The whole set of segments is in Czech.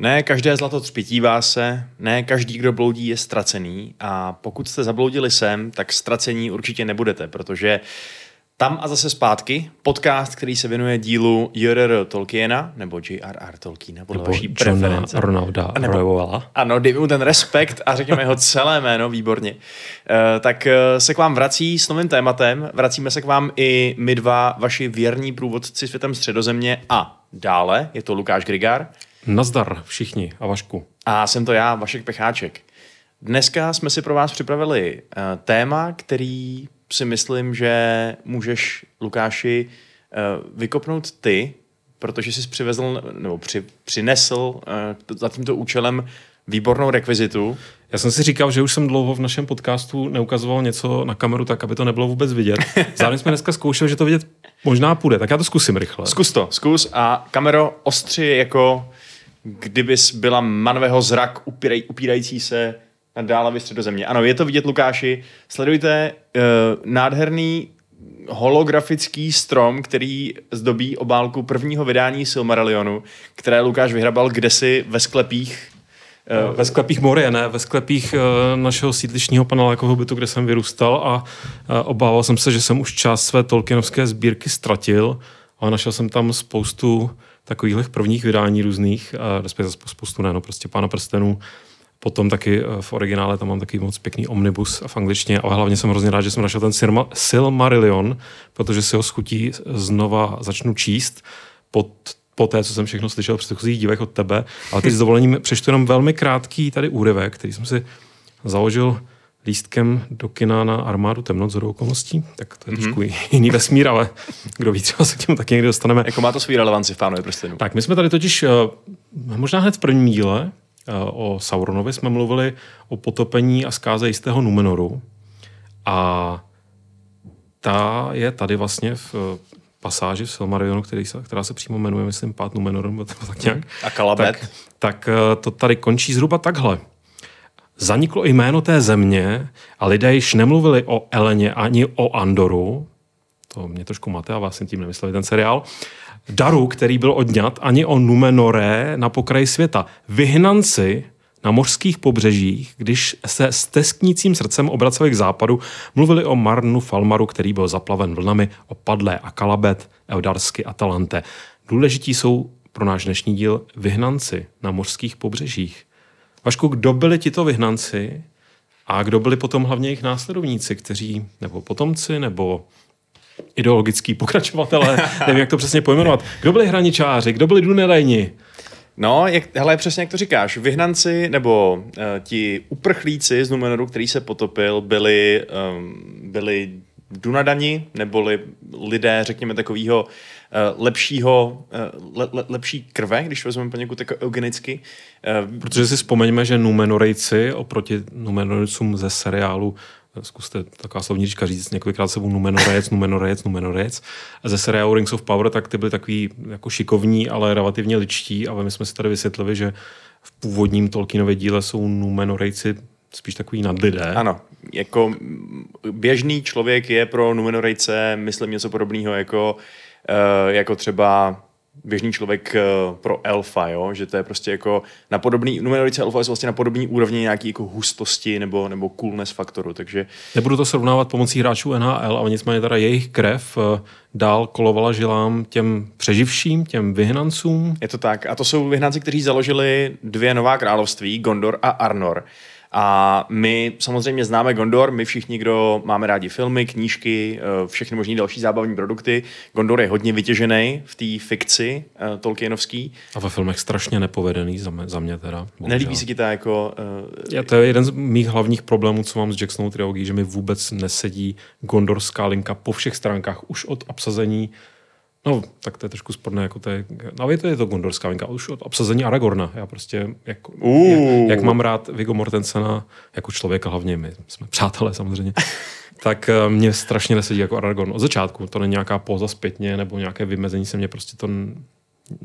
Ne každé zlato třpitívá se, ne každý, kdo bloudí, je ztracený a pokud jste zabloudili sem, tak ztracení určitě nebudete, protože tam a zase zpátky, podcast, který se věnuje dílu J.R.R. Tolkiena, nebo J.R.R. Tolkiena, podle Nebo vaší Johna preference. Ronalda Nebo- Royovala. Ano, dej mu ten respekt a řekněme jeho celé jméno, výborně. Eh, tak eh, se k vám vrací s novým tématem, vracíme se k vám i my dva, vaši věrní průvodci světem středozemě a dále, je to Lukáš Grigár Nazdar všichni a Vašku. a jsem to já, Vašek Pecháček. Dneska jsme si pro vás připravili uh, téma, který si myslím, že můžeš, Lukáši, uh, vykopnout ty, protože jsi přivezl, nebo při, přinesl uh, za tímto účelem výbornou rekvizitu. Já jsem si říkal, že už jsem dlouho v našem podcastu neukazoval něco na kameru tak, aby to nebylo vůbec vidět. Zároveň jsme dneska zkoušeli, že to vidět možná půjde, tak já to zkusím rychle. Zkus to, zkus a kamero ostři jako kdybys byla manvého zrak upírej, upírající se na dálavy středozemě. Ano, je to vidět, Lukáši. Sledujte uh, nádherný holografický strom, který zdobí obálku prvního vydání Silmarillionu, které Lukáš vyhrabal kdesi ve sklepích. Eh, Ve sklepích Morie, ne, ve sklepích eh, našeho sídlišního panelákového bytu, kde jsem vyrůstal a eh, obával jsem se, že jsem už část své Tolkienovské sbírky ztratil, ale našel jsem tam spoustu takových prvních vydání různých, respektive spoustu ne, no prostě Pána prstenů, Potom taky eh, v originále tam mám taky moc pěkný omnibus v angličtině, ale hlavně jsem hrozně rád, že jsem našel ten Silma- Silmarillion, protože si ho schutí znova začnu číst pod po té, co jsem všechno slyšel v předchozích dílech od tebe, ale teď s dovolením přečtu jenom velmi krátký tady úryvek, který jsem si založil lístkem do kina na armádu temnot z okolností, tak to je mm-hmm. trošku jiný vesmír, ale kdo ví, třeba se k těmu taky někdy dostaneme. Jako má to svůj relevanci v Pánovi prstenů. Tak, my jsme tady totiž, eh, možná hned v prvním díle eh, o Sauronovi jsme mluvili o potopení a zkáze jistého Numenoru a ta je tady vlastně v eh, pasáži v Silmarillionu, který se, která se přímo jmenuje, myslím, Pát Numenor, nebo tak nějak. A Kalabet. Tak, tak to tady končí zhruba takhle. Zaniklo jméno té země a lidé již nemluvili o Eleně ani o Andoru, to mě trošku mate a vás jsem tím nemysleli ten seriál, daru, který byl odňat, ani o Numenore na pokraji světa. Vyhnanci na mořských pobřežích, když se s tesknícím srdcem obraceli k západu, mluvili o Marnu Falmaru, který byl zaplaven vlnami, o Padlé a Kalabet, Eudarsky a Talante. Důležití jsou pro náš dnešní díl vyhnanci na mořských pobřežích. Vašku, kdo byli tito vyhnanci a kdo byli potom hlavně jejich následovníci, kteří, nebo potomci, nebo ideologický pokračovatelé, nevím, jak to přesně pojmenovat. Kdo byli hraničáři, kdo byli Dunedajni? No, jak, hele, přesně jak to říkáš, vyhnanci nebo uh, ti uprchlíci z Numenoru, který se potopil, byli, um, byli Dunadani, neboli lidé, řekněme, takového uh, lepšího, uh, le, le, lepší krve, když vezmeme poněkud jako eugenicky. Uh, Protože si vzpomeňme, že Numenorejci oproti Numenorejcům ze seriálu zkuste taková slovníčka říct několikrát sebou Numenorec, Numenorec, Numenorec. A ze seriálu Rings of Power, tak ty byly takový jako šikovní, ale relativně ličtí a my jsme si tady vysvětlili, že v původním Tolkienově díle jsou Numenorejci spíš takový nadlidé. Ano, jako běžný člověk je pro Numenorejce, myslím, něco podobného jako, uh, jako třeba běžný člověk uh, pro elfa, jo? že to je prostě jako na podobný, Numenorice elfa jsou vlastně na podobný úrovni nějaký jako hustosti nebo, nebo coolness faktoru, takže Nebudu to srovnávat pomocí hráčů NHL, ale nicméně teda jejich krev eh, dál kolovala žilám těm přeživším, těm vyhnancům. je to tak. A to jsou vyhnanci, kteří založili dvě nová království, Gondor a Arnor. A my samozřejmě známe Gondor, my všichni, kdo máme rádi filmy, knížky, eh, všechny možné další zábavní produkty. Gondor je hodně vytěžený v té fikci uh, Tolkienovský. A ve filmech strašně nepovedený za mě, za mě teda. bohužel. Nelíbí se ti ta jako... Uh, Já, to je jeden z mých hlavních problémů, co mám s Jacksonovou trilogií, že mi vůbec nesedí gondorská linka po všech stránkách, už od obsazení No, tak to je trošku sporné, jako to je, no je to, je to gondorská linka, už od obsazení Aragorna, já prostě, jak, Uh. jak, jak mám rád Viggo Mortensena, jako člověka hlavně, my jsme přátelé samozřejmě, tak eh, mě strašně nesedí jako Aragorn od začátku, to není nějaká póza zpětně, nebo nějaké vymezení se mě prostě to,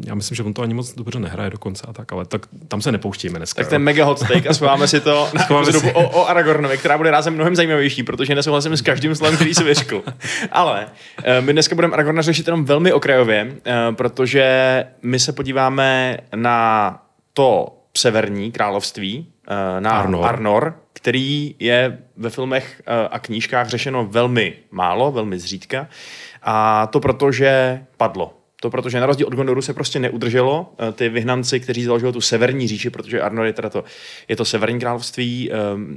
já myslím, že on to ani moc dobře nehraje dokonce a tak, ale tak, tam se nepouštíme dneska. tak ten mega hot take a schováme si to na Schováme si. o, o Aragornovi, která bude rázem mnohem zajímavější, protože nesouhlasím s každým slovem, který si vyřkl. Ale eh, my dneska budeme Aragorna řešit jenom velmi okrajově, eh, protože my se podíváme na to severní království eh, na Arnor. Arnor, který je ve filmech a knížkách řešeno velmi málo, velmi zřídka. A to proto, že padlo. To protože na rozdíl od Gondoru se prostě neudrželo. Eh, Ty vyhnanci, kteří založili tu severní říši, protože Arnor je teda to, je to severní království, eh,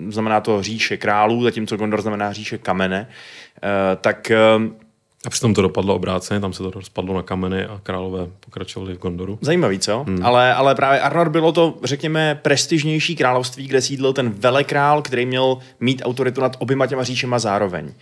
znamená to říše králů, zatímco Gondor znamená říše kamene, eh, tak eh, A přitom to dopadlo obráceně, tam se to rozpadlo na kameny a králové pokračovali v Gondoru. Zajímavý, co? Hmm. Ale, ale právě Arnor bylo to, řekněme, prestižnější království, kde sídlil ten velekrál, který měl mít autoritu nad oběma těma říšema zároveň.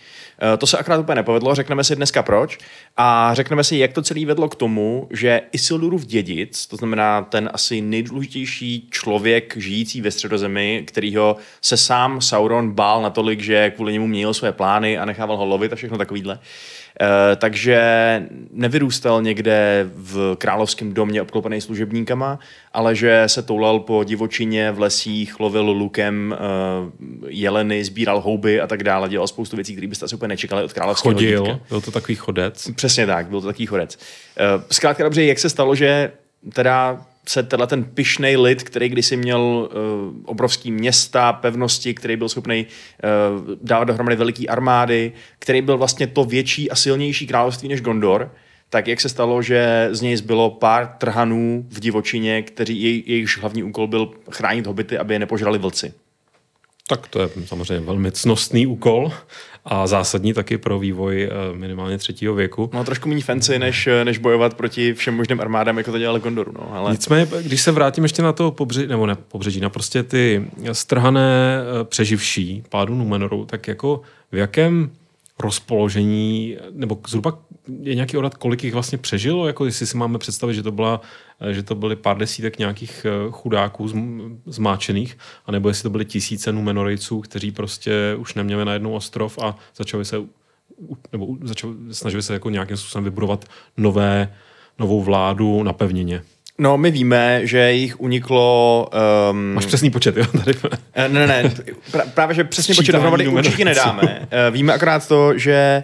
E, To se akorát úplně nepovedlo, řekneme si dneska proč a řekneme si, jak to celé vedlo k tomu, že Isildurův dědic, to znamená ten asi nejdůležitější člověk žijící ve středozemi, kterýho se sám Sauron bál natolik, že kvůli němu měnil své plány a nechával ho lovit a všechno takovýhle, takže nevyrůstal někde v královském domě obklopený služebníkama, ale že se toulal po divočině v lesích, lovil lukem eh, jeleny, sbíral houby a tak dále, dělal spoustu věcí, které byste asi úplně nečekali od královského Chodil, dítě. byl to takový chodec. Přesně tak, byl to takový chodec. Eh, Zkrátka dobře, jak se stalo, že teda se tenhle ten pyšnej lid, který kdysi měl uh, obrovský města, pevnosti, který byl schopný uh, dávat dohromady veliký armády, který byl vlastně to větší a silnější království než Gondor, tak jak se stalo, že z něj zbylo pár trhanů v divočině, kteří, jej, jejichž hlavní úkol byl chránit hobity, aby je nepožrali vlci. Tak to je samozřejmě velmi cnostný úkol a zásadní taky pro vývoj eh, minimálně třetího věku. No trošku méně fancy, než, než bojovat proti všem možným armádám, jako to dělali Gondoru. No, ale... Nicméně, když se vrátím ještě na to pobřeží, nebo ne pobřeží, na prostě ty strhané eh, přeživší pádu Numenoru, tak jako v jakém rozpoložení, nebo zhruba je nějaký odhad, kolik jich vlastně přežilo, jako jestli si máme představit, že to, byla, že to byly pár desítek nějakých eh, chudáků zm- zmáčených, anebo jestli to byly tisíce Numenorejců, kteří prostě už neměli na jednou ostrov a začali se nebo začali, snažili se jako nějakým způsobem vybudovat nové, novou vládu na pevnině. No, my víme, že jich uniklo... Um, Máš přesný počet, jo? Tady. Eh, Ne, ne, ne. Pra, právě, že přesně počet dohromady určitě nedáme. Eh, Víme akorát to, že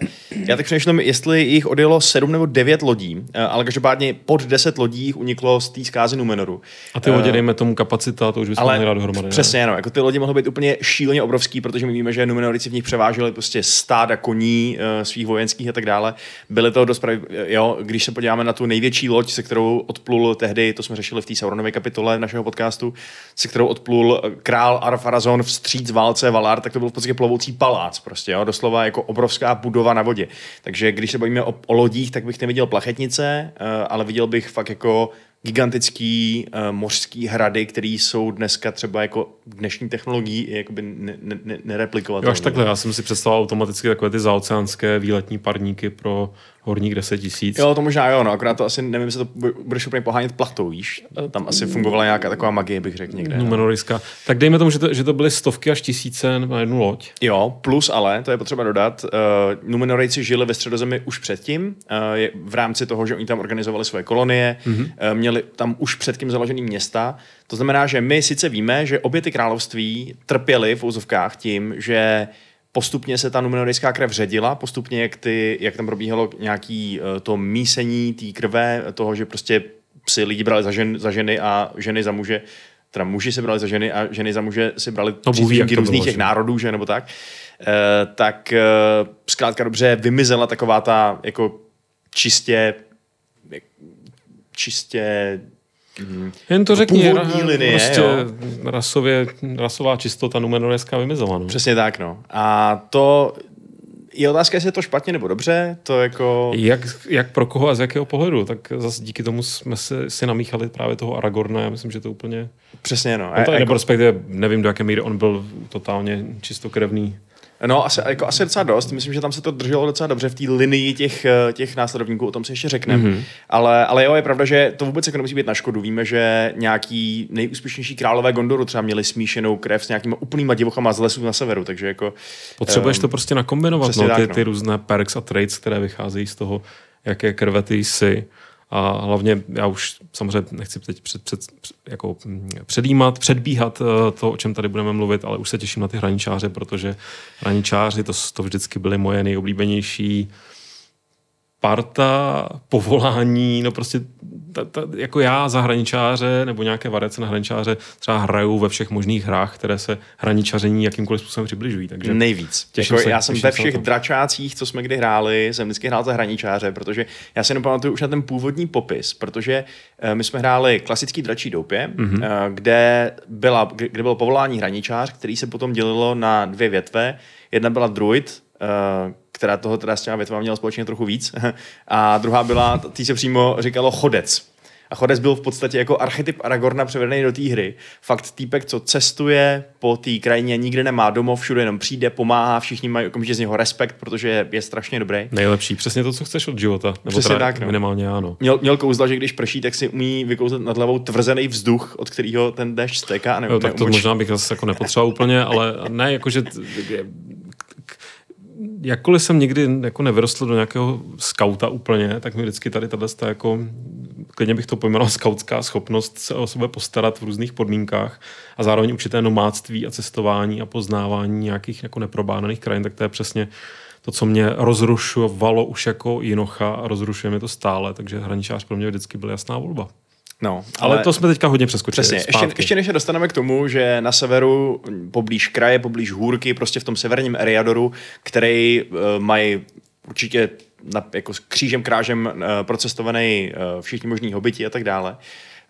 já tak přemýšlím, jestli jich odjelo sedm nebo devět lodí, eh, ale každopádně pod deset lodí jich uniklo z té zkázy Numenoru. A ty lodě, dejme tomu kapacita, to už bychom mohli dát dohromady. ne? přesně, no, jako ty lodě mohly být úplně šíleně obrovský, protože my víme, že Numenorici v nich převáželi prostě stáda koní svých vojenských a tak dále. Byly to dost pravi, jo, když se podíváme na tu největší loď, se kterou odplul tehdy, to jsme řešili v té Sauronové kapitole našeho podcastu, se kterou odplul eh, král Arfarazon vstříc válce Valar, tak to byl v podstatě plovoucí palác, prostě, jo, doslova jako obrovská budova na vodě. Takže když se bavíme o, o lodích, tak bych neviděl plachetnice, uh, ale viděl bych fakt jako gigantický uh, mořský hrady, které jsou dneska třeba jako dnešní technologií jakoby ne, ne, ne, nereplikovatelné. Jo, až takhle, já jsem si představoval automaticky takové ty zaoceánské výletní parníky pro horních 10 tisíc. Jo, to možná jo, no, akorát to asi nevím, jestli to bu- budeš úplně pohánět plachtou, víš. Tam asi fungovala nějaká taková magie, bych řekl někde. No. Numenoriska. Tak dejme tomu, že to, že to byly stovky až tisíce na jednu loď. Jo, plus ale, to je potřeba dodat, uh, Numenorejci žili ve středozemi už předtím, uh, je, v rámci toho, že oni tam organizovali svoje kolonie, mm-hmm. uh, měli tam už předtím založený města. To znamená, že my sice víme, že obě ty království trpěly v úzovkách tím, že postupně se ta numenorická krev ředila, postupně jak, ty, jak tam probíhalo nějaký uh, to mísení té krve, toho, že prostě si lidi brali za, žen, za ženy a ženy za muže, teda muži se brali za ženy a ženy za muže si brali No, příslušníky to různých bylo, těch že? národů, že nebo tak, eh, tak eh, zkrátka dobře vymizela taková ta jako čistě čistě hm, Jen to řekni, původní ra- linie, prostě jo. rasově, rasová čistota Numenorská vymizela. No. přesně tak, no. A to je otázka, jestli je to špatně nebo dobře, to jako... Jak, jak pro koho a z jakého pohledu, tak zase díky tomu jsme si, si namíchali právě toho Aragorna, já myslím, že to úplně... Přesně, no. A, to, jako, nebo respektive nevím, do jaké míry on byl totálně čistokrevný. No asi, jako asi docela dost. Myslím, že tam se to drželo docela dobře v té linii těch, eh, těch následovníků, o tom si ještě řekneme. Mm-hmm. Ale, ale jo, je pravda, že to vůbec jako nemusí být na škodu. Víme, že nějaký nejúspěšnější králové Gondoru třeba měli smíšenou krev s nějakýma úplnýma divochama z lesů na severu, takže jako... Potřebuješ ehm, to prostě nakombinovat, no, tak, ty, no. ty různé perks a traits, které vycházejí z toho, jaké krve ty jsi. A hlavně já už samozřejmě nechci teď před, před, jako mm, předjímat, předbíhat eh, to, o čem tady budeme mluvit, ale už se těším na ty hraničáře, protože hraničáři to, to vždycky byly moje nejoblíbenější parta, povolání, no prostě ta, ta, jako já za hraničáře nebo nějaké variace na hraničáře třeba hraju ve všech možných hrách, které se hraničaření jakýmkoliv způsobem přibližují. Takže Nejvíc. Těším Jako, se- já jsem ve všech dračácích, co jsme kdy hráli, jsem vždycky hrál za hraničáře, protože já si nepamatuju už na ten původní popis, protože eh, my jsme hráli klasický dračí doupě, Mhm. mm-hmm. kde, byla, kde bylo povolání hraničář, který se potom dělilo na dvě větve. Jedna byla druid, která toho teda s těma větvama měla společně trochu víc, a druhá byla, tý se přímo říkalo chodec. A Chodec byl v podstatě jako archetyp Aragorna převedený do té hry. Fakt týpek, co cestuje po té krajině, nikde nemá domov, všude jenom přijde, pomáhá, všichni mají okamžitě z něho respekt, protože je, je strašně dobrý. nejlepší. Přesně to, co chceš od života. Nebo Přesně teda tak, no. Minimálně ano. Měl, měl kouzla, že když prší, tak si umí vykouzlet nad hlavou tvrzený vzduch, od kterého ten déšť stéká a ne, Jo, tak to možná bych zase jako nepotřeboval úplně, ale ne, jakože t- jakkoliv jsem nikdy jako nevyrostl do nějakého skauta úplně, tak mi vždycky tady tato jako, klidně bych to pojmenoval skautská schopnost se o sebe postarat v různých podmínkách a zároveň určité nomádství a cestování a poznávání nějakých jako neprobádaných krajin, tak to je přesně to, co mě rozrušovalo už jako jinocha a rozrušuje mě to stále, takže hraničář pro mě vždycky byl jasná volba. No, Ale, ale to jsme teďka hodně přeskočili. Přesně, ještě, ještě než se dostaneme k tomu, že na severu, poblíž kraje, poblíž hůrky, prostě v tom severním Eriadoru, který uh, mají určitě na, jako s křížem krážem uh, procestovaný uh, všichni možní hobiti a tak dále,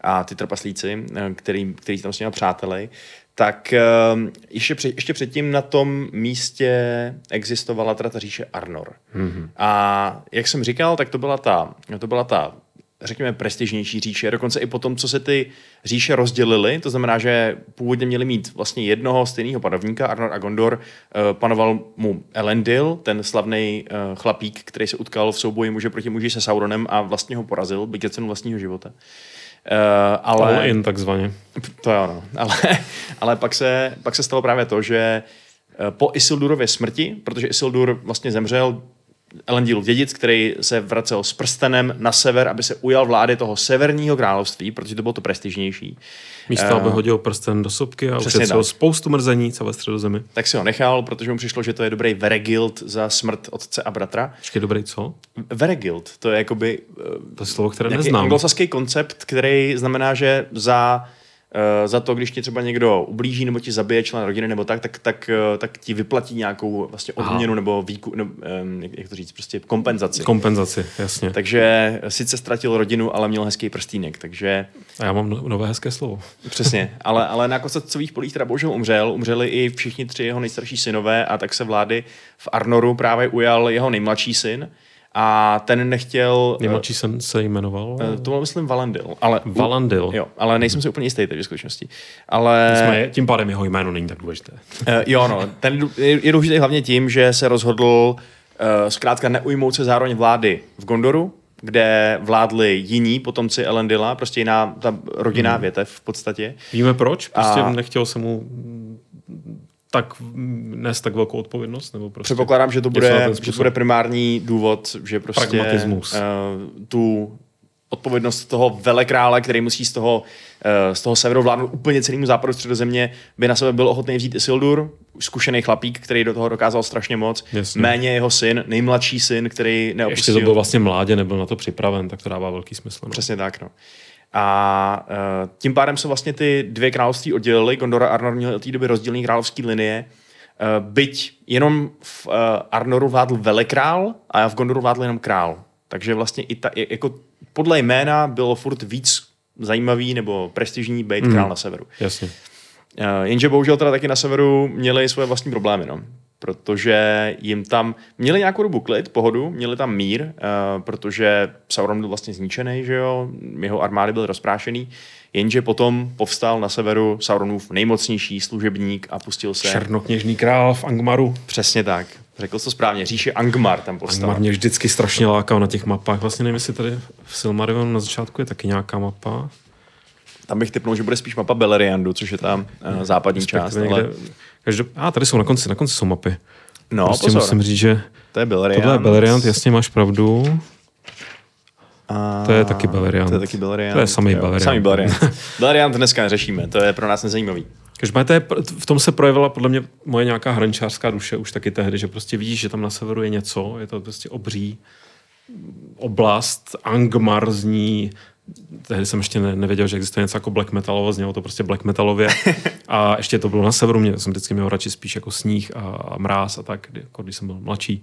a ty trpaslíci, uh, který, který tam s nimi přáteli, tak uh, ještě, před, ještě předtím na tom místě existovala teda ta říše Arnor. Mm-hmm. A jak jsem říkal, tak to byla ta, to byla ta řekněme, prestižnější říše. Dokonce i po tom, co se ty říše rozdělily, to znamená, že původně měli mít vlastně jednoho stejného panovníka, Arnor a Gondor, eh, panoval mu Elendil, ten slavný eh, chlapík, který se utkal v souboji muže proti muži se Sauronem a vlastně ho porazil, byť cenu vlastního života. Eh, ale... All in takzvaně. To jo, no. Ale, ale pak, se, pak se stalo právě to, že po Isildurově smrti, protože Isildur vlastně zemřel, Elendilův dědic, který se vracel s prstenem na sever, aby se ujal vlády toho severního království, protože to bylo to prestižnější. Místo, aby hodil prsten do sopky a ušetřil spoustu mrzení celé středozemi. Tak si ho nechal, protože mu přišlo, že to je dobrý Veregild za smrt otce a bratra. Počkej, dobrý, co? Veregild, to je jakoby eh, To je slovo, které nějaký neznám. anglosaský koncept, který znamená, že za, uh, za to, když ti třeba někdo ublíží nebo ti zabije člen rodiny nebo tak, tak, tak, uh, tak ti vyplatí nějakou vlastně Aha. odměnu nebo výku, jak, jak to říct, prostě kompenzaci. Kompenzaci, jasně. takže sice ztratil rodinu, ale měl hezký prstínek, takže A já mám no- nové hezké slovo. přesně. Ale, ale na kosacových polích teda bohužel umřel. Umřeli i všichni tři jeho nejstarší synové a tak se vlády v Arnoru právě ujal jeho nejmladší syn a ten nechtěl... Nejmladší jsem se jmenoval. eh, to byl, myslím, Valendil. Ale, Valandil. Jo, ale nejsem si úplně jistý teď v skutečnosti. Ale Jsme, tím pádem jeho jméno není tak důležité. uh, jo, no, ten je, je důležitý hlavně tím, že se rozhodl uh, zkrátka neujmout se zároveň vlády v Gondoru, kde vládli jiní potomci Elendila, prostě jiná ta rodinná hmm. větev v podstatě. Víme proč? Prostě A- nechtěl se mu tak nést tak velkou odpovědnost? Nebo prostě Předpokládám, že to bude, že to bude primární důvod, že prostě Pragmatismus. uh, tu odpovědnost toho velekrále, který musí z toho, uh, z toho severu vládnout úplně celému západu středozemě, by na sebe byl ochotný vzít Isildur, zkušený chlapík, který do toho dokázal strašně moc. Jasně. Méně jeho syn, nejmladší syn, který Ještě neopustil. to byl vlastně mládě, nebyl na to připraven, tak to dává velký smysl. No. Přesně tak, no. A uh, tím pádem se vlastně ty dvě království oddělily. Gondor a Arnor měli od té doby rozdílné královské linie. Uh, byť jenom v uh, Arnoru vládl velekrál a v Gondoru vládl jenom král. Takže vlastně i ta, jako podle jména bylo furt víc zajímavý nebo prestižní být král na severu. Jasně. Uh, jenže bohužel teda taky na severu měli svoje vlastní problémy, no. Protože jim tam měli nějakou dobu klid, pohodu, měli tam mír, uh, protože Sauron byl vlastně zničený, že jo, jeho armády byly rozprášený, jenže potom povstal na severu Sauronův nejmocnější služebník a pustil se... Černokněžný král v Angmaru. Přesně tak. Řekl jsi to správně. Říše Angmar tam povstal. Angmar mě vždycky strašně lákal na těch mapách. Vlastně nevím, jestli tady v Silmarillonu na začátku je taky nějaká mapa. Tam bych typnul, že bude spíš mapa Beleriandu, což je tam uh, západní část. Respektive Ale... Každop... A tady jsou na konci, na konci jsou mapy. No, prostě pozor. musím říct, že To je Beleriand. tohle je Beleriand, jasně máš pravdu. A... To je taky Beleriand. To je taky Beleriand. To je samý jo. Beleriand. Samý Beleriand. Beleriand dneska neřešíme, to je pro nás nezajímavý. Každopádně v tom se projevila podle mě moje nějaká hraničářská duše už taky tehdy, že prostě vidíš, že tam na severu je něco, je to prostě obří oblast, Angmar zní tehdy jsem ještě ne, nevěděl, že existuje něco jako black metalovo, znělo to prostě black metalově. A ještě to bylo na severu, mě jsem vždycky měl radši spíš jako sníh a, a mráz a tak, kdy, jako když jsem byl mladší.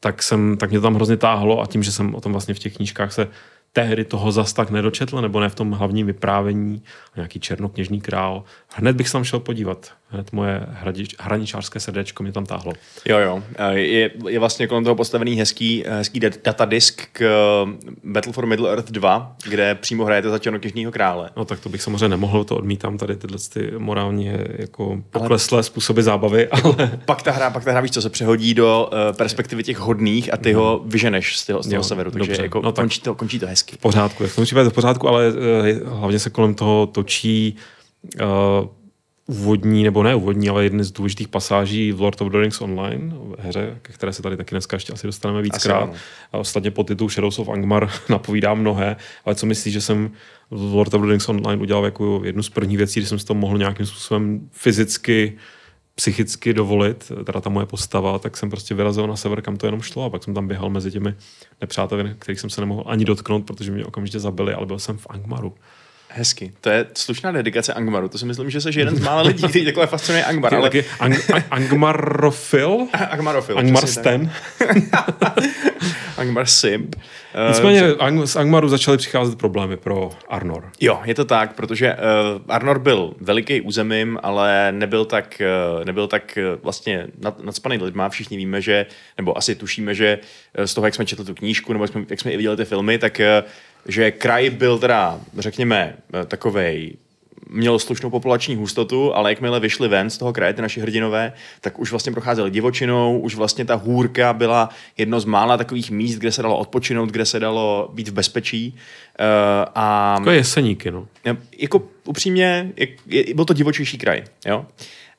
Tak, jsem, tak mě to tam hrozně táhlo a tím, že jsem o tom vlastně v těch knížkách se tehdy toho zas tak nedočetl, nebo ne v tom hlavním vyprávění, nějaký černokněžný král. Hned bych se tam šel podívat. Hned moje hradič, hraničářské srdečko mě tam táhlo. Jo, jo. Je, je vlastně kolem toho postavený hezký, hezký datadisk k Battle for Middle Earth 2, kde přímo hrajete za černokněžního krále. No tak to bych samozřejmě nemohl, to odmítám tady tyhle ty morálně jako pokleslé ale... způsoby zábavy. Ale... Pak ta hra, pak ta hra, víš co, se přehodí do uh, perspektivy těch hodných a ty ho mhm. vyženeš z toho, z toho jo, severu, takže dobře. jako no, tak končí, to, končí to hezky. V pořádku, v tom případě v pořádku, ale uh, hlavně se kolem toho točí úvodní, nebo ne úvodní, ale jedny z důležitých pasáží v Lord of the Rings Online, hře, ke které se tady taky dneska ještě asi dostaneme víckrát. A ostatně pod titul Shadows of Angmar napovídá mnohé, ale co myslíš, že jsem v Lord of the Rings Online udělal jako jednu z prvních věcí, kdy jsem si to mohl nějakým způsobem fyzicky psychicky dovolit, teda ta moje postava, tak jsem prostě vyrazil na sever, kam to jenom šlo a pak jsem tam běhal mezi těmi nepřáteli, kterých jsem se nemohl ani dotknout, protože mě okamžitě zabili, ale byl jsem v Angmaru. Hezky. To je slušná dedikace Angmaru. To si myslím, že jsi jeden z mála lidí, který takhle fascinuje Angmar. Ale... Ang- Angmarofil? Angmarofil. Angmar Sten. Angmar Simp. Nicméně uh, z Angmaru začaly přicházet problémy pro Arnor. Jo, je to tak, protože uh, Arnor byl veliký územím, ale nebyl tak, uh, nebyl tak uh, vlastně nad, nadspaný lidma. Všichni víme, že, nebo asi tušíme, že uh, z toho, jak jsme četli tu knížku, nebo jak jsme, jak jsme i viděli ty filmy, tak uh, že kraj byl teda, řekněme, takovej měl slušnou populační hustotu, ale jakmile vyšli ven z toho kraje, ty naši hrdinové, tak už vlastně procházeli divočinou, už vlastně ta hůrka byla jedno z mála takových míst, kde se dalo odpočinout, kde se dalo být v bezpečí. Uh, a, jako jeseníky, no. Jako upřímně, je, je, byl to divočejší kraj, jo.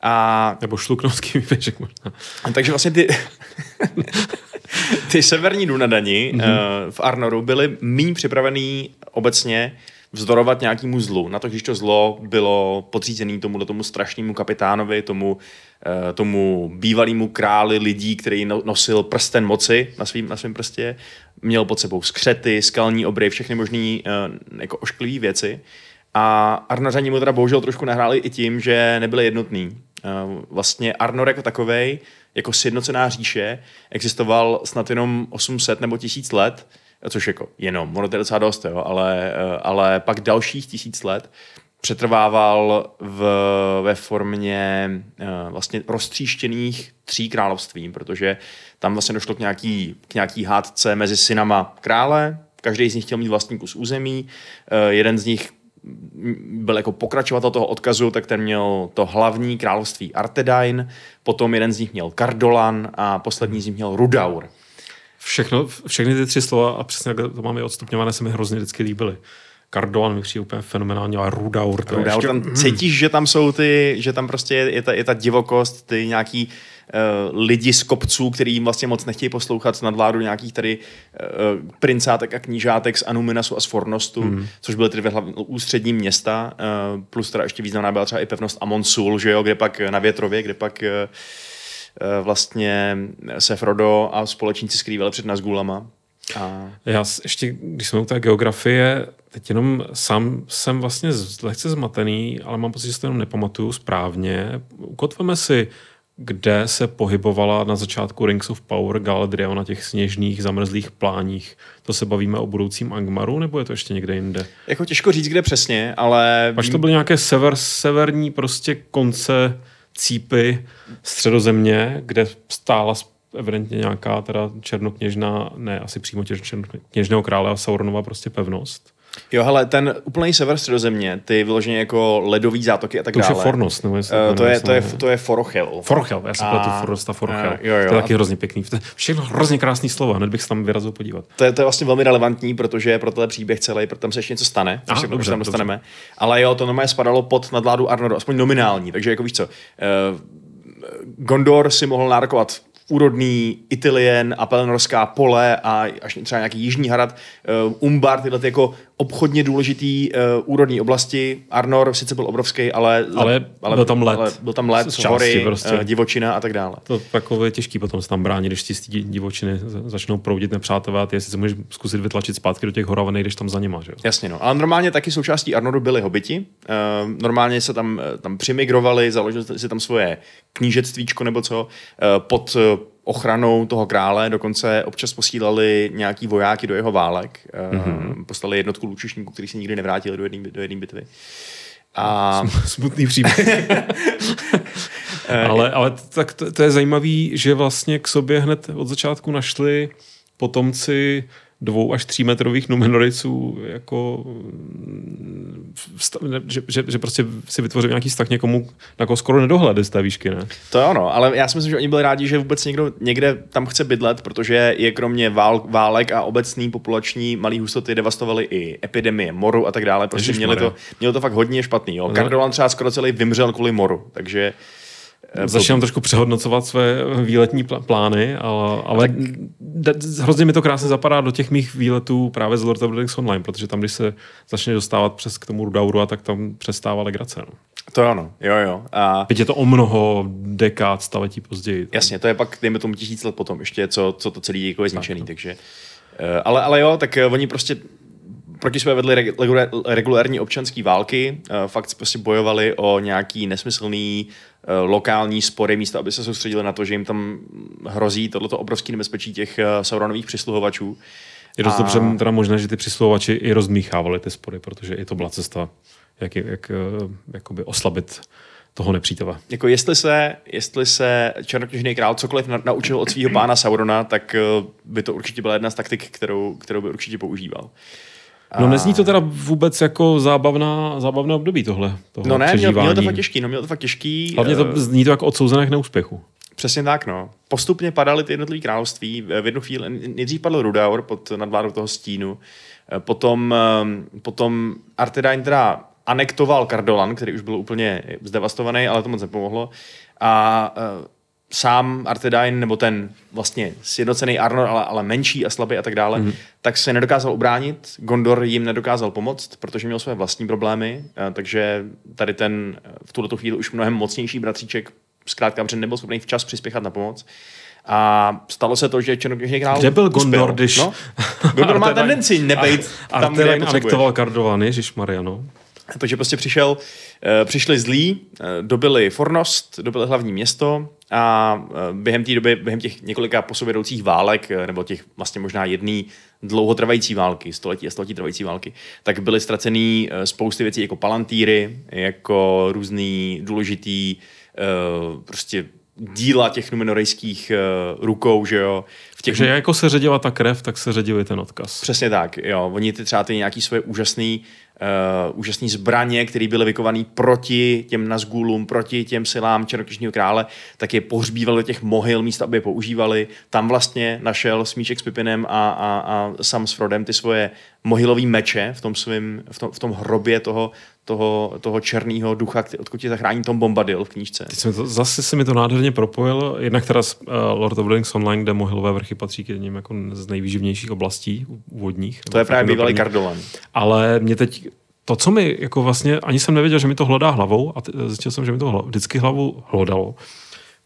A, Nebo šluknovský výběžek možná. Takže vlastně ty... ty severní Dunadani mm-hmm. uh, v Arnoru byly méně připravený obecně vzdorovat nějakému zlu. Na to, když to zlo bylo podřízené tomu, tomu strašnému kapitánovi, tomu, uh, tomu bývalému králi lidí, který no, nosil prsten moci na svým, na svým prstě, měl pod sebou skřety, skalní obry, všechny možné uh, jako ošklivé věci. A Arnořani mu teda bohužel trošku nahráli i tím, že nebyli jednotní. Uh, vlastně Arnor jako takovej jako sjednocená říše existoval snad jenom 800 nebo 1000 let, což jako jenom, ono to je docela dost, jo, ale, eh, ale pak dalších tisíc let přetrvával v, ve formě uh, vlastně roztříštěných tří království, protože tam vlastně došlo k nějaký, k nějaký hádce mezi synama krále, každý z nich chtěl mít vlastní kus území, uh, jeden z nich byl jako pokračovatel toho odkazu, tak ten měl to hlavní království Artedain, potom jeden z nich měl Kardolan a poslední z nich měl Rudaur. Všechno, všechny ty tři slova a přesně jak to máme odstupňované, se mi hrozně vždycky líbily. Kardolan mi přijde úplně fenomenální, a Rudaur. To Rudaur, ještě... tam cítíš, že tam jsou ty, že tam prostě je ta, je ta divokost, ty nějaký uh, lidi z kopců, který jim vlastně moc nechtějí poslouchat nad vládu nějakých tady uh, princátek a knížátek z Anuminasu a z Fornostu, hmm. což byly tedy hlavně ústřední města, uh, plus teda ještě významná byla třeba i pevnost Amonsul, že jo, kde pak na Větrově, kde pak uh, vlastně se Frodo a společníci skrývali před Nazgulama. A... Já ještě, když jsme u té geografie, teď jenom sám jsem vlastně lehce zmatený, ale mám pocit, že si to jenom nepamatuju správně. Ukotveme si kde se pohybovala na začátku Rings of Power Galadriel na těch sněžných zamrzlých pláních. To se bavíme o budoucím Angmaru, nebo je to ještě někde jinde? Jako těžko říct, kde přesně, ale... Až to byly nějaké sever, severní prostě konce cípy středozemě, kde stála evidentně nějaká teda černokněžná, ne asi přímo černokněžného krále a Sauronova prostě pevnost. Jo, hele, ten úplný sever středozemě, ty vyloženě jako ledový zátoky a tak dále. To je Fornost, nebo jestli uh, to, je, to, je, to je Forochel. Forochel, já si pletu Fornost a Forochel. Uh, jo, jo, to je taky hrozně pěkný. Všechno hrozně krásný slova, hned bych se tam vyrazil podívat. To je, to je vlastně velmi relevantní, protože pro tenhle příběh celý, protože tam se ještě něco stane, Aha, se dobře, tam dostaneme. Dobře. Ale jo, to normálně spadalo pod nadvládu Arnodu, aspoň nominální, takže jako víš co, uh, Gondor si mohl nárokovat úrodný Itilien a Pelenorská pole a až třeba nějaký Jižní hrad, Umbar, tyhle ty jako obchodně důležitý uh, úrodní oblasti. Arnor sice byl obrovský, ale, Ale byl tam led. Ale byl tam led, hory, prostě. prostě. divočina a tak dále. To takové je těžký potom se tam bránit, když ti divočiny za- začnou proudit nepřátelé a ty si můžeš zkusit vytlačit zpátky do těch hor, ale nejdeš tam za nima. Že? Jasně, no. Ale normálně taky součástí Arnoru byli hobiti. Uh, normálně se tam, tam přimigrovali, založili si tam svoje knížectvíčko nebo co, uh, pod eh, ochranou toho krále, dokonce občas posílali nějaký vojáky do jeho válek, uh, mm-hmm. poslali jednotku lučišníků, který se nikdy nevrátili do jedné do bitvy. A Smutný příběh. ale, ale tak to, to je zajímavý, že vlastně k sobě hned od začátku našli potomci dvou až tří metrových Numenoriců jako mm, že, že, že, prostě si vytvořil nějaký vztah někomu, na koho skoro nedohledli z té výšky, ne? To je ono, ale já si myslím, že oni byli rádi, že vůbec někdo někde tam chce bydlet, protože je kromě vál, válek a obecný populační malý hustoty devastovali i epidemie, moru a tak dále. Prostě měli to, mělo to fakt hodně špatný. Jo. Kardolan třeba skoro celý vymřel kvůli moru, takže Začínám trošku přehodnocovat své výletní pl- plány, ale, ale d- hrozně mi to krásně zapadá do těch mých výletů právě z Lord of the Rings Online, protože tam, když se začne dostávat přes k tomu Rudauru, a tak tam přestává legrace. No. to je ono, jo jo. A Byť je to o mnoho dekád, staletí později. jasně, to je pak, dejme tomu tisíc let potom ještě, co, co to celý jako je zničený, takže... eh, Ale, ale jo, tak eh, oni prostě proti sebe vedli reg- regulé- regulární občanské války, eh, fakt prostě bojovali o nějaký nesmyslný eh, lokální spory, místo aby se soustředili na to, že jim tam hrozí tohleto obrovské nebezpečí těch eh, Sauronových přisluhovačů. Je dost A- dobře teda možné, že ty přisluhovači i rozmíchávali ty spory, protože i to byla cesta, jak, jak eh, jakoby oslabit toho nepřítele. Jako jestli se, jestli se černokněžný král cokoliv na, naučil od svého pána Saurona, tak eh, by to určitě byla jedna z taktik, kterou, kterou by určitě používal. No nezní to teda vůbec jako zábavná, zábavné období tohle. Toho No ne, přežívání. měl to fakt těžký, no měl to fakt těžký. Hlavně to eh, zní to jako odsouzené k neúspěchu. Přesně tak, no. Postupně padaly ty jednotlivé království. V jednu chvíli, nejdřív padl Rudaur pod nadvládou toho stínu, eh, potom, eh, potom Artedain teda anektoval Kardolan, který už byl úplně zdevastovaný, ale to moc nepomohlo. A eh, sám Artedain, nebo ten vlastně sjednocený Arnor, ale, ale menší a slabý a tak dále, mm. tak se nedokázal ubránit. Gondor jim nedokázal pomoct, protože měl své vlastní problémy, eh, takže tady ten eh, v tuto chvíli už mnohem mocnější bratříček zkrátka protože nebyl schopný včas přispěchat na pomoc. A stalo se to, že Černokněžný král Kde byl uspěl. Gondor, když- No, Gondor má tendenci nebejt tam, kde je Artedain potřebuješ. anektoval Kardovan, Ježišmarja, no. Takže prostě přišel, eh, přišli zlí, eh, dobili Fornost, dobili hlavní město a eh, během té doby, během těch několika po sobě jdoucích válek, nebo těch vlastně možná jedný dlouhotrvající války, století a století trvající války, tak byly ztracený spousty věcí jako palantýry, jako různý důležitý prostě díla těch numenorejských rukou, že jo. V těch Takže jako se ředila ta krev, tak se ředil i ten odkaz. Přesně tak, jo. Oni ty třeba ty nějaký svoje úžasný, uh, úžasný zbraně, které byly vykované proti těm Nazgulům, proti těm silám Černokněžního krále, tak je pohřbívali do těch mohyl místo, aby je používali. Tam vlastně našel Smíček s Pipinem a, a, a Sam s Frodem ty svoje mohylový meče v tom, svým, v tom, v tom hrobě toho, toho, toho černého ducha, který, odkud tě zachrání Tom Bombadil v knížce. Teď to, zase se mi to nádherně propojil. Jednak teda z uh, Lord of the Rings Online, kde Mohylové vrchy patří k jedním jako z nejvýživnějších oblastí úvodních. To je právě bývalý Kardo. Kardolan. Ale mě teď to, co mi jako vlastně, ani jsem nevěděl, že mi to hlodá hlavou a t- zjistil jsem, že mi to hla, vždycky hlavou hlodalo.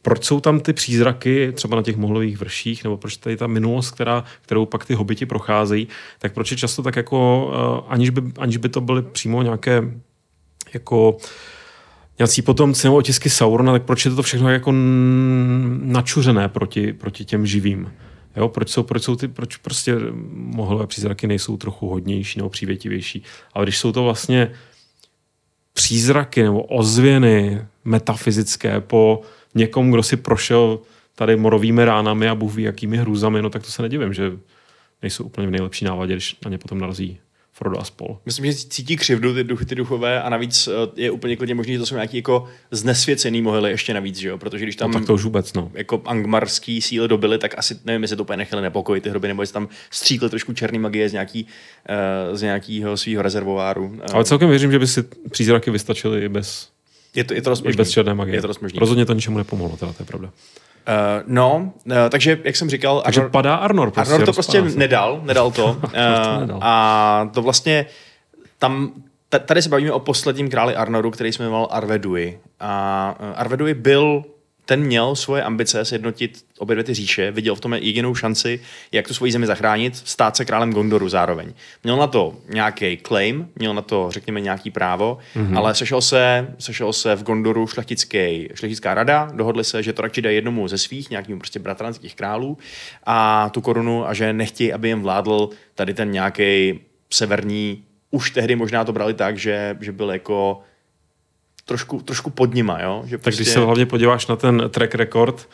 Proč jsou tam ty přízraky třeba na těch mohlových vrších, nebo proč tady ta minulost, která, kterou pak ty hobiti procházejí, tak proč je často tak jako, uh, aniž, by, aniž by to byly přímo nějaké jako nějací potomci nebo otisky Saurona, tak proč je to všechno jako načuřené proti, proti těm živým? Jo, proč, jsou, proč, jsou ty, proč prostě mohlové přízraky nejsou trochu hodnější nebo přívětivější? Ale když jsou to vlastně přízraky nebo ozvěny metafyzické po někom, kdo si prošel tady morovými ránami a Bůh ví jakými hrůzami, no tak to se nedivím, že nejsou úplně v nejlepší návadě, když na ně potom narazí Frodo a spol. Myslím, že cítí křivdu ty, duchy, ty duchové a navíc eh, je úplně klidně možný, že to jsou nějaký jako znesvěcený mohyly ještě navíc, že jo? Protože když tam No, tak to už vůbec, no. jako angmarský síly dobily, tak asi nevím, jestli to úplně nechali nepokojit ty hroby, nebo jestli tam stříkli trošku černý magie z, nějaký, uh, z nějakého svého rezervoáru. Uh, Ale celkem věřím, že by si přízraky vystačily i bez, je to, je to dost možný. bez černé magie. Je to dost možný. Rozhodně to ničemu nepomohlo, teda to je pravda. No, uh, takže jak jsem říkal... Takže Arnor, padá Arnor prostě. Arnor to prostě se. nedal, nedal to. uh, to nedal. A to vlastně tam tady se bavíme o posledním králi Arnoru, který se jmenoval Arvedui. A Arvedui byl ten měl svoje ambice sjednotit obě dvě ty říše, viděl v tom jedinou šanci, jak tu svoji zemi zachránit, stát se králem Gondoru zároveň. Měl na to nějaký claim, měl na to, řekněme, nějaký právo, mm-hmm. ale sešel se, sešel se v Gondoru šlechtický, šlechtická rada, dohodli se, že to radši dají jednomu ze svých, nějakým prostě bratranských králů a tu korunu a že nechtějí, aby jim vládl tady ten nějaký severní, už tehdy možná to brali tak, že, že byl jako trošku, trošku pod nima, jo? Že tak prostě... když se hlavně podíváš na ten track record,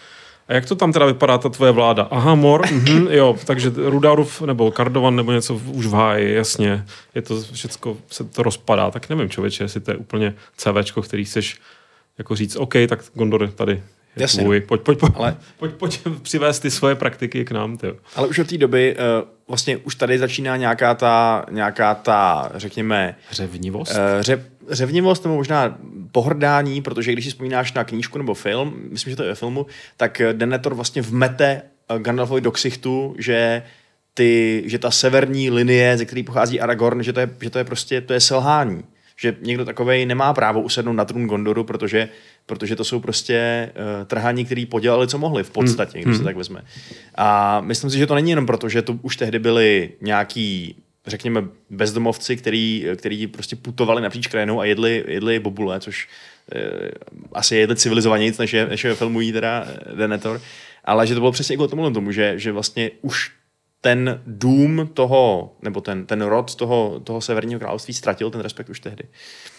a jak to tam teda vypadá, ta tvoje vláda? Aha, mor, mhm, jo, takže Rudarův nebo Kardovan nebo něco už v háji, jasně, je to všechno, se to rozpadá, tak nevím, člověče, jestli to je úplně CVčko, který chceš jako říct, OK, tak Gondor tady Jasně. Tvůj. Pojď, pojď, pojď, ale... pojď, pojď přivést ty svoje praktiky k nám. Tyjo. Ale už od té doby uh, vlastně už tady začíná nějaká ta, nějaká ta řekněme... Řevnivost? Uh, ře, řevnivost nebo možná pohrdání, protože když si vzpomínáš na knížku nebo film, myslím, že to je ve filmu, tak Denethor vlastně vmete Gandalfovi do ksichtu, že ty, že ta severní linie, ze které pochází Aragorn, že to je, že to je prostě to je selhání. Že někdo takovej nemá právo usednout na trůn Gondoru, protože protože to jsou prostě uh, trhaní, který podělali, co mohli v podstatě, hmm. když se hmm. tak vezme. A myslím si, že to není jenom proto, že to už tehdy byli nějaký řekněme, bezdomovci, který, který prostě putovali napříč krajinou a jedli, jedli bobule, což uh, asi jedli civilizovanějc, než je, než je filmují teda Denetor, ale že to bylo přesně jako tomu, tomu že, že vlastně už ten dům toho, nebo ten, ten rod toho, toho severního království ztratil ten respekt už tehdy.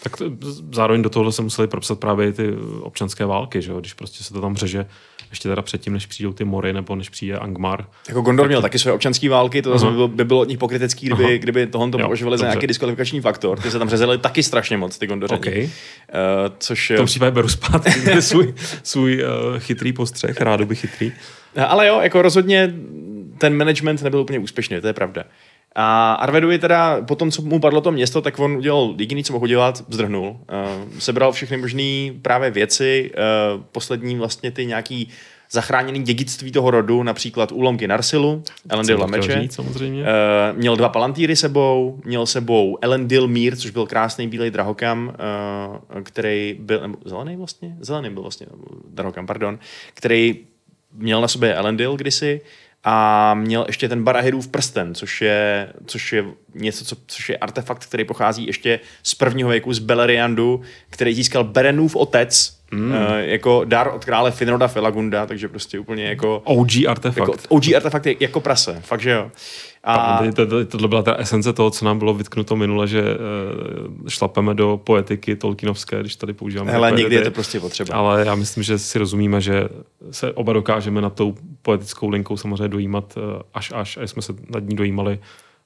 Tak to, zároveň do tohohle se museli propsat právě ty občanské války, že jo? když prostě se to tam řeže ještě teda předtím, než přijdou ty mory nebo než přijde Angmar. Jako Gondor měl taky své občanské války, to zase by bylo, by bylo od nich pokrytecký, kdyby, kdyby tohle to považovali za nějaký diskvalifikační faktor. Ty se tam řezali taky strašně moc, ty Gondořani. Okay. Uh, což... V tom případě beru zpátky svůj, svůj uh, chytrý postřeh, rádu by chytrý. Ale jo, jako rozhodně ten management nebyl úplně úspěšný, to je pravda. A Arvedovi teda, po tom, co mu padlo to město, tak on udělal jediný, co mohl dělat, vzdrhnul. Uh, sebral všechny možné právě věci, uh, poslední vlastně ty nějaký zachráněný dědictví toho rodu, například úlomky Narsilu, Elendil meče. Říct, samozřejmě. Uh, měl dva palantýry sebou, měl sebou Elendil Mír, což byl krásný bílej drahokam, uh, který byl, nebo zelený vlastně? Zelený byl vlastně, drahokam, pardon, který měl na sobě Elendil kdysi, a měl ještě ten Barahirův prsten, což je, což je něco, co, což je artefakt, který pochází ještě z prvního věku z Beleriandu, který získal Berenův otec, Mm. Uh, jako dar od krále Finroda Felagunda, takže prostě úplně jako... OG artefakt. Jako, OG artefakt je jako prase, fakt, že jo. A... To, to, tohle byla ta esence toho, co nám bylo vytknuto minule, že uh, šlapeme do poetiky Tolkienovské, když tady používáme. Hele, někdy je to prostě potřeba. Ale já myslím, že si rozumíme, že se oba dokážeme nad tou poetickou linkou samozřejmě dojímat uh, až až, a jsme se nad ní dojímali.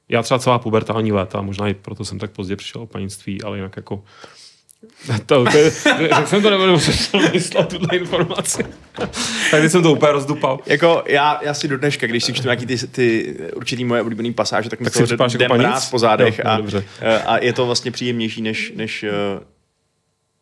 Já třeba celá pubertální léta, možná i proto jsem tak pozdě přišel o panictví, ale jinak jako to, to je, řekl jsem to, nebo přešel myslet tuhle informaci. tak teď jsem to úplně rozdupal. Jako já, já si do dneška, když si čtu nějaký ty, ty určitý moje oblíbené pasáže, tak mi to jdem jako mráz po zádech no, no, a, a, je to vlastně příjemnější, než, než eh,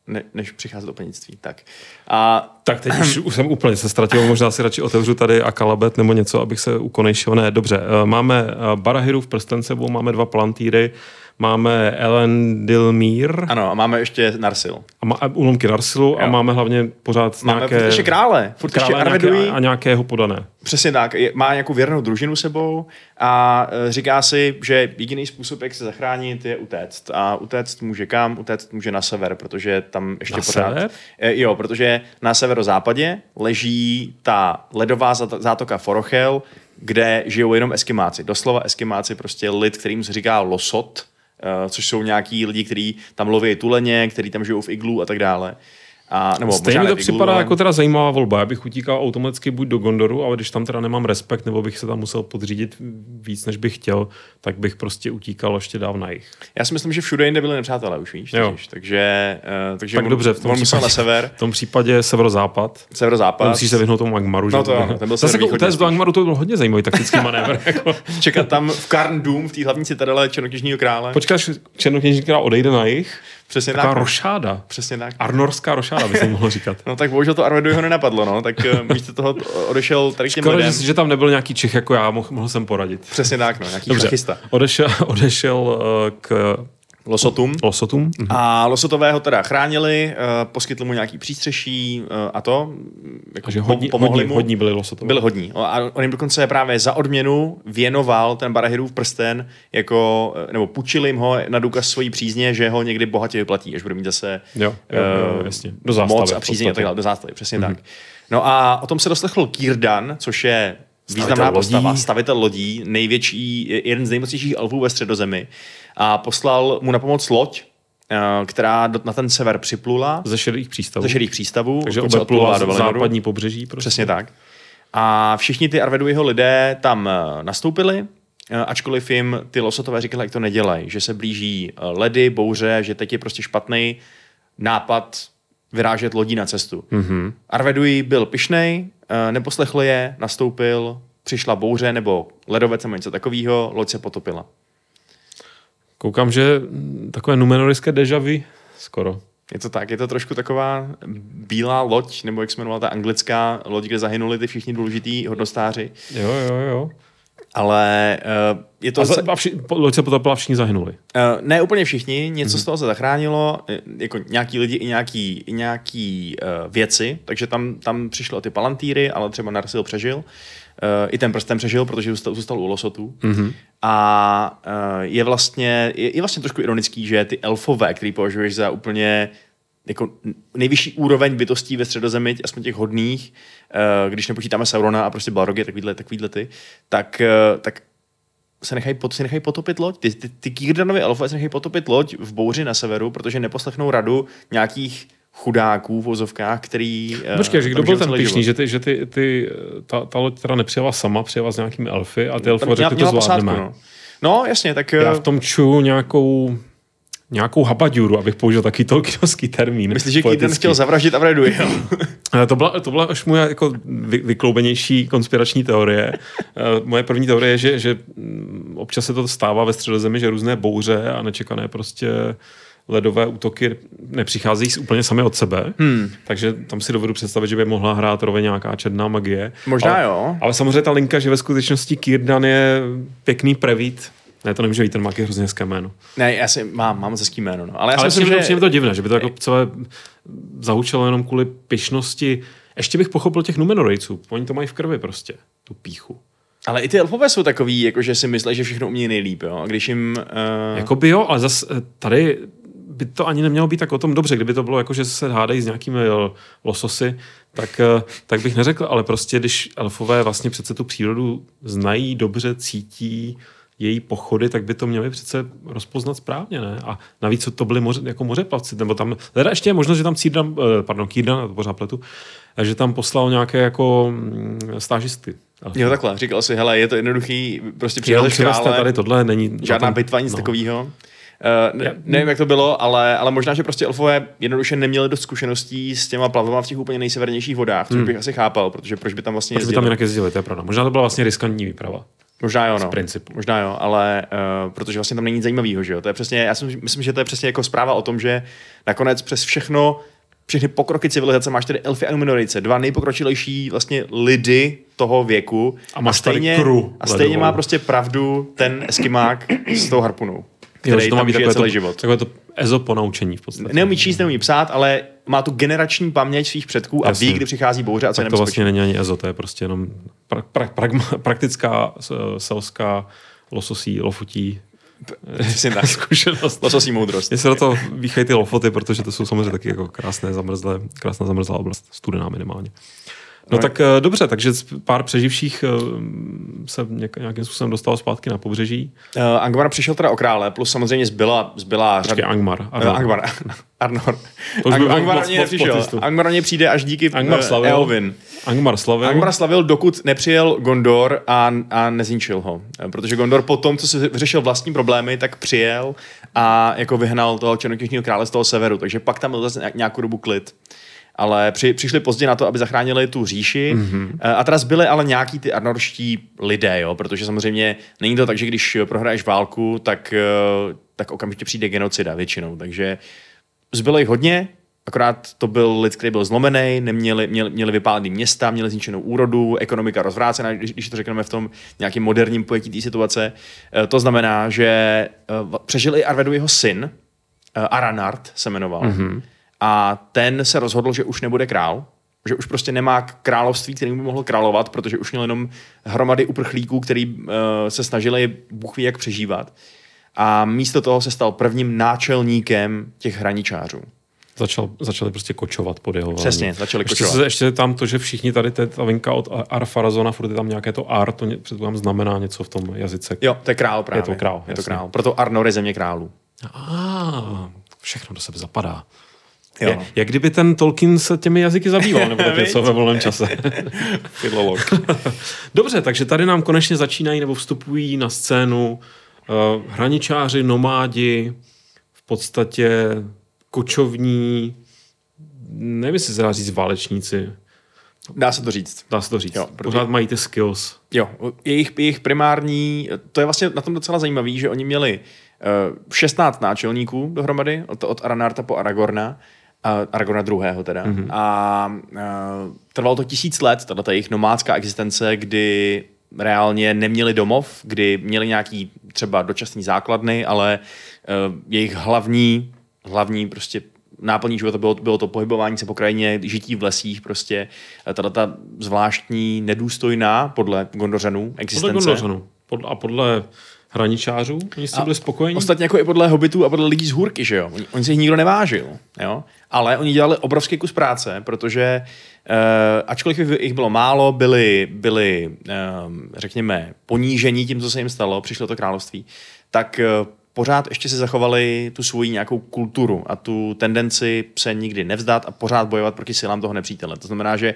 ne, než přicházet do panictví. Tak. A... tak teď už, už jsem úplně se ztratil, možná si radši otevřu tady Akalabet nebo něco, abych se ukonejšil. Ne, dobře. Eh, máme eh, Barahiru v prsten sebou, máme dva plantýry, máme Ellen Dilmír. Ano, a máme ještě Narsil. A, má, a úlomky Narsilu jo. a máme hlavně pořád máme nějaké... ještě krále. Furt krále ještě a, nějaké, a nějakého podané. Přesně tak. Je, má nějakou věrnou družinu sebou a e, říká si, že jediný způsob, jak se zachránit, je utéct. A utéct může kam? Utéct může na sever, protože tam ještě na pořád... Sever? E, jo, protože na severozápadě leží ta ledová zátoka Forochel, kde žijou jenom eskimáci. Doslova eskimáci, prostě lid, kterým se říká losot, což jsou nějaký lidi, kteří tam loví tuleně, kteří tam žijou v iglu a tak dále. A, nebo Stejně mi to připadá jako teda zajímavá volba. Já bych utíkal automaticky buď do Gondoru, ale když tam teda nemám respekt, nebo bych se tam musel podřídit víc, než bych chtěl, tak bych prostě utíkal ještě dál na jich. Já si myslím, že všude jinde byli nepřátelé už, víš, takže, uh, takže tak on, dobře, v tom, případě, na sever. v tom případě severozápad. Severozápad. Musíš se vyhnout tomu Angmaru. No to, ano, ten byl Zase jako do Angmaru, to byl hodně zajímavý taktický manévr. jako. Čekat tam v Karn Doom, v té hlavní citadele Černokněžního krále. Počkáš, Černokněžní král odejde na jich Přesně Taková tak. no. rošáda. Přesně tak. Arnorská rošáda by se mohlo říkat. No tak bohužel to Arveduho nenapadlo, no. Tak uh, místo toho odešel tady k těm lidem. že, že tam nebyl nějaký Čech jako já, mohl, mohl jsem poradit. Přesně tak, no. Nějaký Dobře, šachista. odešel, odešel eh, k Losotům. Losotům. A Losotového teda chránili, uh, poskytli mu nějaký přístřeší uh, a to. mm, Jako Takže hodní, pomohli hodní, mu. hodní byli Losotové. Byli hodní. A on jim dokonce právě za odměnu věnoval ten Barahirův prsten, jako, eh, nebo půjčil jim ho na důkaz svojí přízně, že ho někdy bohatě vyplatí, až bude mít zase Jo, jo, jo, eh, jasně. Do zástavy moc a v přízeň a tak dále, do zástavy, přesně mm-hmm. tak. No a o tom se doslechl Kírdan, což je významná Stavitel postava, lodí. stavitel lodí, největší, jeden z nejmocnějších elfů ve středozemi. A poslal mu na pomoc loď, eh, která na ten sever připlula Ze šedých přístavů. ze šedých přístavů. Takže obeplula do západní pobřeží. Prostě. Přesně tak. A všichni ty Arveduiho lidé tam eh, nastoupili, eh, ačkoliv jim ty losotové říkali, jak to nedělají, že se blíží ledy, bouře, že teď je prostě špatný nápad vyrážet lodí na cestu. Mm-hmm. Arvedui byl pišnej, neposlechl je, nastoupil, přišla bouře nebo ledovec nebo něco takového, loď se potopila. Koukám, že takové numenorické deja vu skoro. Je to tak, je to trošku taková bílá loď, nebo jak se jmenovala ta anglická loď, kde zahynuli ty všichni důležitý hodnostáři. Jo, jo, jo. Ale uh, je to... A, za, a vši, po- loď se potopila, všichni zahynuli. Uh, ne úplně všichni, něco Mhm. mm-hmm. z toho se zachránilo, eh, jako nějaký lidi i nějaký, i nějaký uh, věci, takže tam, tam přišlo ty palantýry, ale třeba Narsil přežil. Uh, I ten prsten přežil, protože zůstal, zůstal u losotů. Mhm. Mm-hmm. A uh, je vlastně je, je vlastně trošku ironický, že ty elfové, který považuješ za úplně jako nejvyšší úroveň bytostí ve středozemi, aspoň těch hodných, uh, když nepočítáme Saurona a prostě Balrogy, takovýhle, takovýhle ty, tak, uh, tak se nechají, pot, si nechají potopit loď. Ty, ty, ty Kýrdanovi elfové se nechají potopit loď v bouři na severu, protože neposlechnou radu nějakých chudáků v vozovkách, který... eh, Počkej, že kdo byl ten pišný, že, ty, že ty, ty, ta, ta loď teda nepřijela sama, přijela s nějakými elfy a ty Měla- řekli, to posádku, zvládneme. no. no, jasně, tak... Já eh, v tom čuju nějakou, nějakou habaďuru, abych použil takový tolkienovský termín. Myslíš, že poetický. chtěl zavraždit Avredu, jo? Eh, To byla, to byla až moje jako vy, vykloubenější konspirační teorie. Eh, Moje první teorie je, že, že mm, občas se to stává ve středozemi, že různé bouře a nečekané prostě ledové útoky nepřicházejí úplně sami od sebe. Hmm. Takže tam si dovedu představit, že by mohla hrát roli nějaká černá magie. Možná ale, jo. Ale samozřejmě ta linka, že ve skutečnosti Kírdan je pěkný prevít. Ne, to nemůže být, ten má hrozně hezké jméno. Ne, já si mám, mám hezký jméno, no. Ale já si Ale myslím, přijde, že... přijde mi to divné, že by to jako celé zahučelo jenom kvůli pyšnosti. Ještě bych pochopil těch Numenorejců. Oni to mají v krvi prostě, tu píchu. Ale i ty elfové jsou takový, jako že si myslí, že všechno umí nejlíp, jo. A když jim... Uh, Jakoby jo, ale zase tady by to ani nemělo být tak o tom dobře, kdyby to bylo jako, že se hádají s nějakými lososy, tak, eh, tak bych neřekl, ale prostě když elfové vlastně přece tu přírodu znají, dobře cítí její pochody, tak by to měli přece rozpoznat správně, ne? A navíc to byly moře, jako mořeplavci, nebo tam, teda ještě je možnost, že tam Círdan, eh, pardon, Kírdan, to pořád pletu, eh, že tam poslal nějaké jako mm, stážisty. jo, takhle. Říkal si, hele, je to jednoduchý, prostě přivezte krále, tady tohle není... žádná na tom- bitva, nic no. takového. Uh, ne, nevím, jak to bylo, ale, ale možná, že prostě elfové jednoduše neměli dost zkušeností s těma plavama v těch úplně nejsevernějších vodách, což bych asi chápal, protože proč by tam vlastně Hmm. Proč by tam jinak jezdili, to je pravda. Možná to byla vlastně riskantní výprava. Možná jo, no. principu. Možná jo, ale uh, protože vlastně tam není nic zajímavého, že jo. To je přesně, já si myslím, že to je přesně jako zpráva o tom, že nakonec přes všechno, všechny pokroky civilizace máš tedy elfy a numenorice, dva nejpokročilejší vlastně lidi toho věku. A máš tady stejně, kru a stejně ledovou. má prostě pravdu ten eskimák s tou harpunou, který Jo, to má tam být žije takové celý to, život. takové to ezo ponaučení v podstatě. Neumí číst, neumí psát, ale má tu generační paměť svých předků a Jasně. ví, kdy přichází bouře a co je tak to nebezpečí. vlastně není ani ezo, to je prostě jenom pra, pra, pragma, praktická selská lososí, lofutí Přesně tak. zkušenost. Lososí moudrost. Mně se do toho výchají ty lofoty, protože to jsou samozřejmě taky jako krásné zamrzlé, krásná zamrzlá oblast, studená minimálně. No, No. tak eh, dobře, takže pár přeživších eh, se nějakým způsobem dostalo zpátky na pobřeží. Uh, Angmar přišel teda o krále, plus samozřejmě zbyla, zbyla řada... Počkej, Angmar. Uh, Arnor. Angmar. Arnor. To už Ang- Angmar nepřišel. plotistů. Angmar něj přijde až díky Angmar uh, slavil. Eowyn. Angmar slavil. Angmar slavil, dokud nepřijel Gondor a, a nezničil ho. Protože Gondor po tom, co si vyřešil vlastní problémy, tak přijel a jako vyhnal toho černokněžního krále z toho severu. Takže pak tam byl zase nějak- nějakou dobu klid. Ale při, přišli pozdě na to, aby zachránili tu říši. Mm-hmm. A teda zbyli ale nějaký ty arnorští lidé, jo? protože samozřejmě není to tak, že když prohraješ válku, tak, eh, tak okamžitě přijde genocida většinou. Takže zbylo jich hodně, akorát to byl lid, který byl zlomený, neměli, měli, měli vypálený města, měli zničenou úrodu, ekonomika rozvrácená, když, když to řekneme v tom nějakým moderním pojetí té situace. Eh, To znamená, že přežil i Arvedu jeho syn, Aranart se jmenoval, mm-hmm. A ten se rozhodl, že už nebude král, že už prostě nemá království, který by mohl královat, protože už měl jenom hromady uprchlíků, který uh, se snažili Bůh ví jak přežívat. A místo toho se stal prvním náčelníkem těch hraničářů. Začal, začali prostě kočovat pod jeho Přesně, začali ještě, kočovat. se- ještě tam to, že všichni tady, ta vinka od Arfarazona, furt je tam nějaké to ar, to předpokládám znamená něco v tom jazyce. Jo, to je král právě. to král, Je to jasně. král. Proto Arnor je země králů. A, všechno do sebe zapadá. Jo. Je, jak kdyby ten Tolkien se těmi jazyky zabýval, nebo tak něco ve volném čase. Filolog. Dobře, takže tady nám konečně začínají nebo vstupují na scénu uh, hraničáři, nomádi, v podstatě kočovní, nevím, jestli se dá říct válečníci, Dá se to říct. dá se to říct. Jo, protože- Pořád mají ty skills. Jo, jejich, jejich primární, to je vlastně na tom docela zajímavý, že oni měli uh, 16 náčelníků dohromady, od, od Aranarta po Aragorna, Aragorna druhého teda. Mm-hmm. A uh, trvalo to tisíc let, tato jejich nomádská existence, kdy reálně neměli domov, kdy měli nějaký třeba dočasný základny, ale uh, jejich hlavní, hlavní prostě náplní života bylo, bylo to pohybování se po krajině, žití v lesích, prostě tato ta zvláštní, nedůstojná podle Gondořanů Podle existence. Gondořanů. Podle, a podle hraničářů, oni tím byli spokojení. Ostatně jako i podle hobitů a podle lidí z hůrky, že jo. Oni, oni se jich nikdo nevážil, jo. Ale oni dělali obrovský kus práce, protože uh, ačkoliv jich- bylo málo, byli, byli um, řekněme, ponížení tím, co se jim stalo, přišlo to království, tak uh, pořád ještě si zachovali tu svoji nějakou kulturu a tu tendenci se nikdy nevzdat a pořád bojovat proti silám toho nepřítele. To znamená, že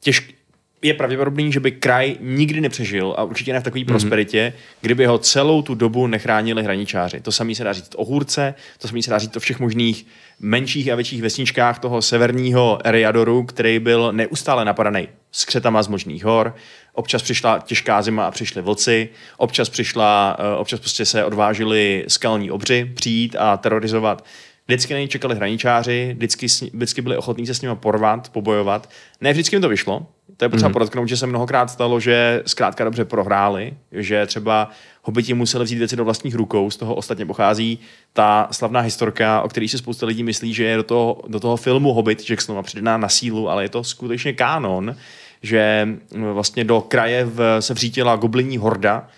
těžk, je pravděpodobný, že by kraj nikdy nepřežil a určitě ne v takové mm-hmm. prosperitě, kdyby ho celou tu dobu nechránili hraničáři. To samé se dá říct o Hůrce, to samé se dá říct o všech možných menších a větších vesničkách toho severního Eriadoru, který byl neustále napadaný skřetama z možných hor. Občas přišla těžká zima a přišli vlci, občas přišla, eh, občas prostě se odvážili skalní obři přijít a terorizovat Vždycky na ně čekali hraničáři, vždycky, vždycky byli ochotní se s nimi porvat, pobojovat. Ne vždycky jim to vyšlo. To je potřeba mm. podotknout, že se mnohokrát stalo, že zkrátka dobře prohráli, že třeba hobiti museli vzít věci do vlastních rukou, z toho ostatně pochází ta slavná historka, o který si spousta lidí myslí, že je do toho, do toho filmu Hobbit Jacksonova přidaná na sílu, ale je to skutečně kánon, že mm, vlastně do kraje v, se vřítila goblinní horda,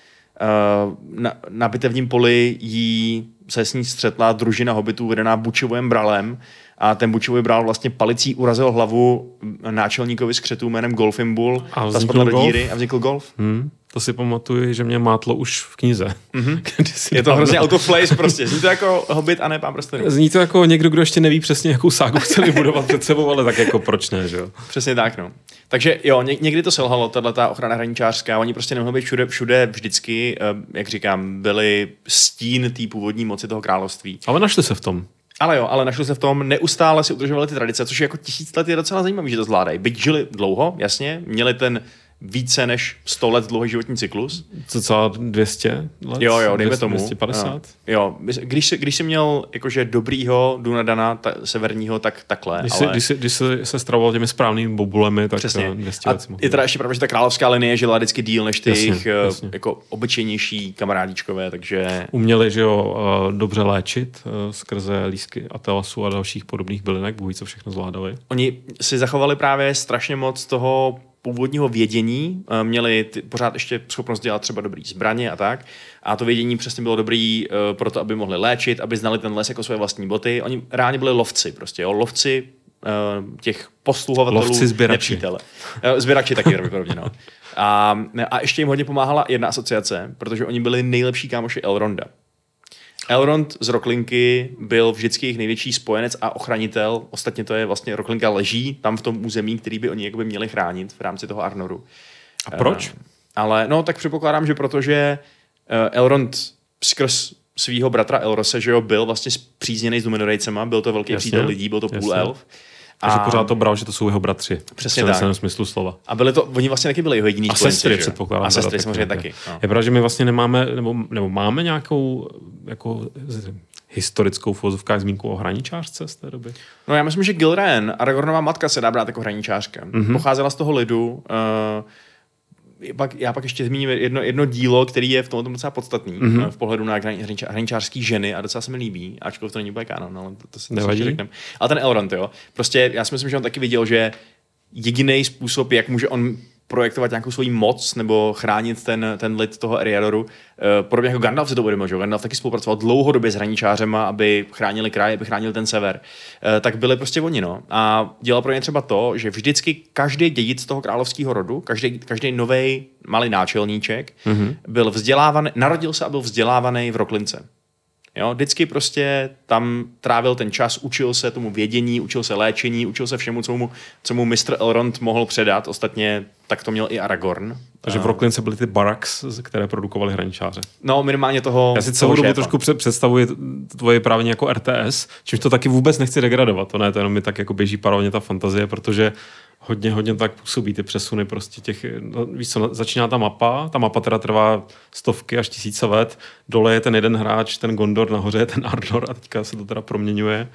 Eh, na, na bitevním poli jí se s ní střetla družina hobitů vedená Bučivojem Bralem a ten Bučivoj Bral vlastně palicí urazil hlavu náčelníkovi skřetů jménem Golfimbul A ta vznikl spadla do golf? díry a vznikl golf. Hmm, to si pamatuju, že mě mátlo už v knize. Mm-hmm. Je to hrozně out of place prostě. Zní to jako Hobbit a ne Pán prstenů. Zní to jako někdo, kdo ještě neví přesně, jakou ságu chce vybudovat před sebou, ale tak jako proč ne, že jo? Přesně tak, no. Takže jo, ně, někdy to selhalo, tahle ta ochrana hraničářská, oni prostě nemohli být všude, všude vždycky, eh, jak říkám, byli stín té původní moci toho království. Ale našli se v tom. Ale jo, ale našli se v tom, neustále si udržovali ty tradice, což je jako tisíc let je docela zajímavé, že to zvládají. Byť žili dlouho, jasně, měli ten více než 100 let dlouhý životní cyklus. Cca 200 let? Jo, jo, dejme 200, tomu. 250? Jo, když jsi, když jsi měl jakože dobrýho Dunadana, ta, severního, tak takhle. Když, ale... ale... když, jsi, když jsi se stravoval těmi správnými bobulemi, tak Přesně. eh, 200 A let mohl je teda ještě pravda, že ta královská linie žila vždycky díl než ty Jasně, jejich eh, jasně. jako obyčejnější kamarádíčkové, takže Uměli, že jo, eh, dobře léčit eh, skrze lísky atelasu a dalších podobných bylinek, bůh ví, co všechno zvládali. Oni si zachovali právě strašně moc toho původního vědění, eh, měli ty, pořád ještě schopnost dělat třeba dobrý zbraně a tak. A to vědění přesně bylo dobrý uh, pro to, aby mohli léčit, aby znali ten les jako své vlastní boty. Oni reálně byli lovci prostě, jo, lovci uh, těch posluhovatelů Lovci, sběrači. nepřítele. Sběrači taky pravděpodobně, no. A, a ještě jim hodně pomáhala jedna asociace, protože oni byli nejlepší kámoši Elronda. Elrond z Roklinky byl vždycky jejich největší spojenec a ochranitel. Ostatně to je vlastně Roklinka leží tam v tom území, který by oni jakoby měli chránit v rámci toho Arnoru. A proč? Uh, ale no, tak předpokládám, že protože uh, Elrond skrz svého bratra Elrose, že jo, byl vlastně zpřízněný s Numenorejcema, byl to velký Jasně, přítel lidí, byl to půl jasně. elf. Takže pořád to bral, že to jsou jeho bratři. Přesně v tak. přeneseném smyslu slova. A byli to, oni vlastně taky byli jeho jediní A spojenci, sestry že předpokládám. A sestry samozřejmě taky. No. Je pravda, že my vlastně nemáme, nebo, nebo máme nějakou jako historickou v uvozovkách zmínku o hraničářce z té doby? No já myslím, že Gilren, Aragornova matka, se dá brát jako hraničářka. Mhm. Mm-hmm. Pocházela z toho lidu. Uh, pak, já pak ještě zmíním jedno, jedno dílo, který je v tomhle docela podstatný Mhm. mm-hmm. v pohledu na hraničářský ženy a docela se mi líbí, ačkoliv to není úplně kanon, ale to, to, si- Nevadí. řekneme. Ale ten Elrond, jo, prostě já si myslím, že on taky viděl, že jediný způsob, jak může on projektovat nějakou svoji moc nebo chránit ten, ten lid toho Eriadoru. Eh, Podobně jako Gandalf si to uvědomil, že? Gandalf taky spolupracoval dlouhodobě s hraničářema, aby chránili kraj, aby chránili ten sever. Eh, Tak byli prostě oni, no. A dělal pro ně třeba to, že vždycky každý dědic toho královského rodu, každý, každý nový malý náčelníček, mm-hmm. byl vzdělávaný, narodil se a byl vzdělávaný v Roklince. Jo, vždycky prostě tam trávil ten čas, učil se tomu vědění, učil se léčení, učil se všemu, co mu, co mu Mr. Elrond mohl předat. Ostatně tak to měl i Aragorn. Takže v Rocklince byly ty barracks, které produkovaly hraničáře. No, minimálně toho Já si celou dobu trošku před- představuji tvoje právě jako RTS, čímž to taky vůbec nechci degradovat. To ne, to jenom mi tak jako běží parovně ta fantazie, protože hodně, hodně tak působí ty přesuny prostě těch, no, víš co, začíná ta mapa, ta mapa teda trvá stovky až tisíce let, dole je ten jeden hráč, ten Gondor, nahoře je ten Ardor a teďka se to teda proměňuje.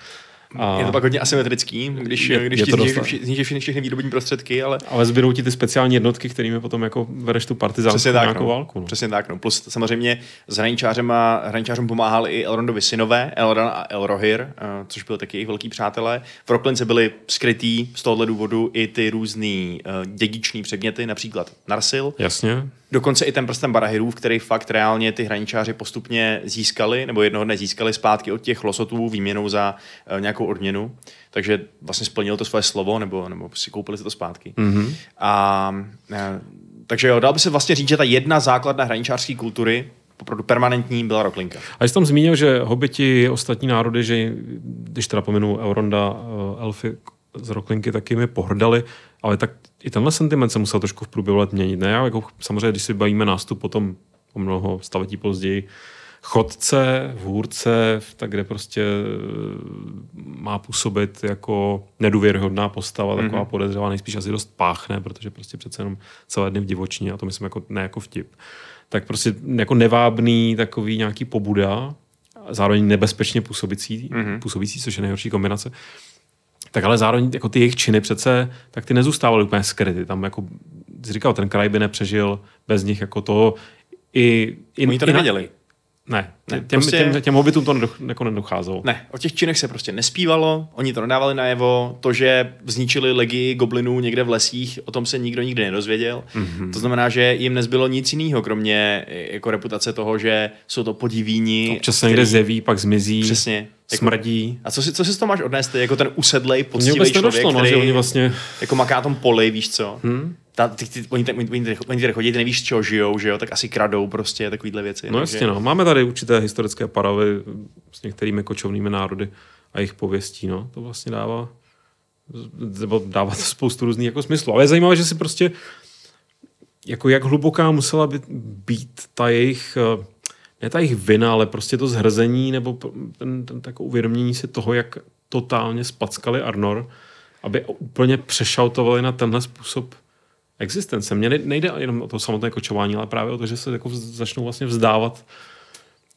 A, Je to pak hodně asymetrický, když, Je- když je ti to zničíš všechny, všechny výrobní prostředky, ale ale zbydou ti ty speciální jednotky, kterými potom jako vedeš tu partizánskou Přesně tak, no. válku. No. Přesně tak, no. Plus samozřejmě s hraničářema, hraničářům pomáhali i Elrondovi synové, Elran a Elrohir, eh, což byli taky jejich velký přátelé. V Rocklince byli skrytý z tohohle důvodu i ty různý uh, dědiční předměty, například Narsil. Jasně. Dokonce i ten prstem Barahirův, který fakt reálně ty hraničáři postupně získali, nebo jednoho dne získali zpátky od těch losotů výměnou za uh, nějakou odměnu. Takže vlastně splnil to svoje slovo, nebo, nebo si koupili si to zpátky. Mm-hmm. A, eh, takže jo, dal by se vlastně říct, že ta jedna základna hraničářské kultury, opravdu permanentní, byla Roklinka. A jsi tam zmínil, že hobiti, ostatní národy, že když teda pominu Euronda, eh, elfy z Roklinky, taky mi pohrdali, ale tak i tenhle sentiment se musel trošku v průběhu let měnit. Ne? Já jako, samozřejmě, když si bavíme nástup potom o mnoho staletí později, chodce, vůrce, tak kde prostě eh, má působit jako nedůvěryhodná postava, taková mm-hmm. podezřelá, nejspíš asi dost páchne, protože prostě přece jenom celé dny v divočině, a to myslím jako, ne jako vtip. Tak prostě jako nevábný takový nějaký pobuda, zároveň nebezpečně působící, mm-hmm. působící, což je nejhorší kombinace. Tak ale zároveň jako ty jejich činy přece, tak ty nezůstávaly úplně skryty. Tam jako, jsi říkal, ten kraj by nepřežil bez nich jako to i... i Oni to nevěděli. Ne, Ne, těm, prostě- těm, těm hobitům to nedoch, jako nedocházelo. Ne, o těch činech se prostě nespívalo, oni to nedávali najevo, to, že zničili legii goblinů někde v lesích, o tom se nikdo nikdy nedozvěděl. Mm-hmm. To znamená, že jim nezbylo nic jiného, kromě eh, jako reputace toho, že jsou to podivíni. Občas se někde zjeví, pak zmizí, Přesně. Jako- smrdí. A co si, co si z toho máš odnést, jako ten usedlej, poctivý vůbec člověk, nedošlo, no, který že oni vlastně... jako maká tom poli, víš co? Hmm? Ta, ty, ty, oni, ty, oni, ty, oni tady chodí, ty nevíš, z čeho žijou, že jo, tak asi kradou prostě takovýhle věci. No takže- jasně, no. Máme tady určité historické paravy s některými kočovnými národy a jejich pověstí, no. To vlastně dává nebo dává to spoustu různých jako smyslů. Ale je zajímavé, že si prostě jako jak hluboká musela být, být ta jejich eh, ne ta jejich vina, ale prostě to zhrzení nebo ten, ten takové uvědomění si toho, jak totálně spackali Arnor, aby úplně přešautovali na tenhle způsob existence. Mně ne- nejde jenom o to samotné kočování, ale právě o to, že se jako začnou vlastně vzdávat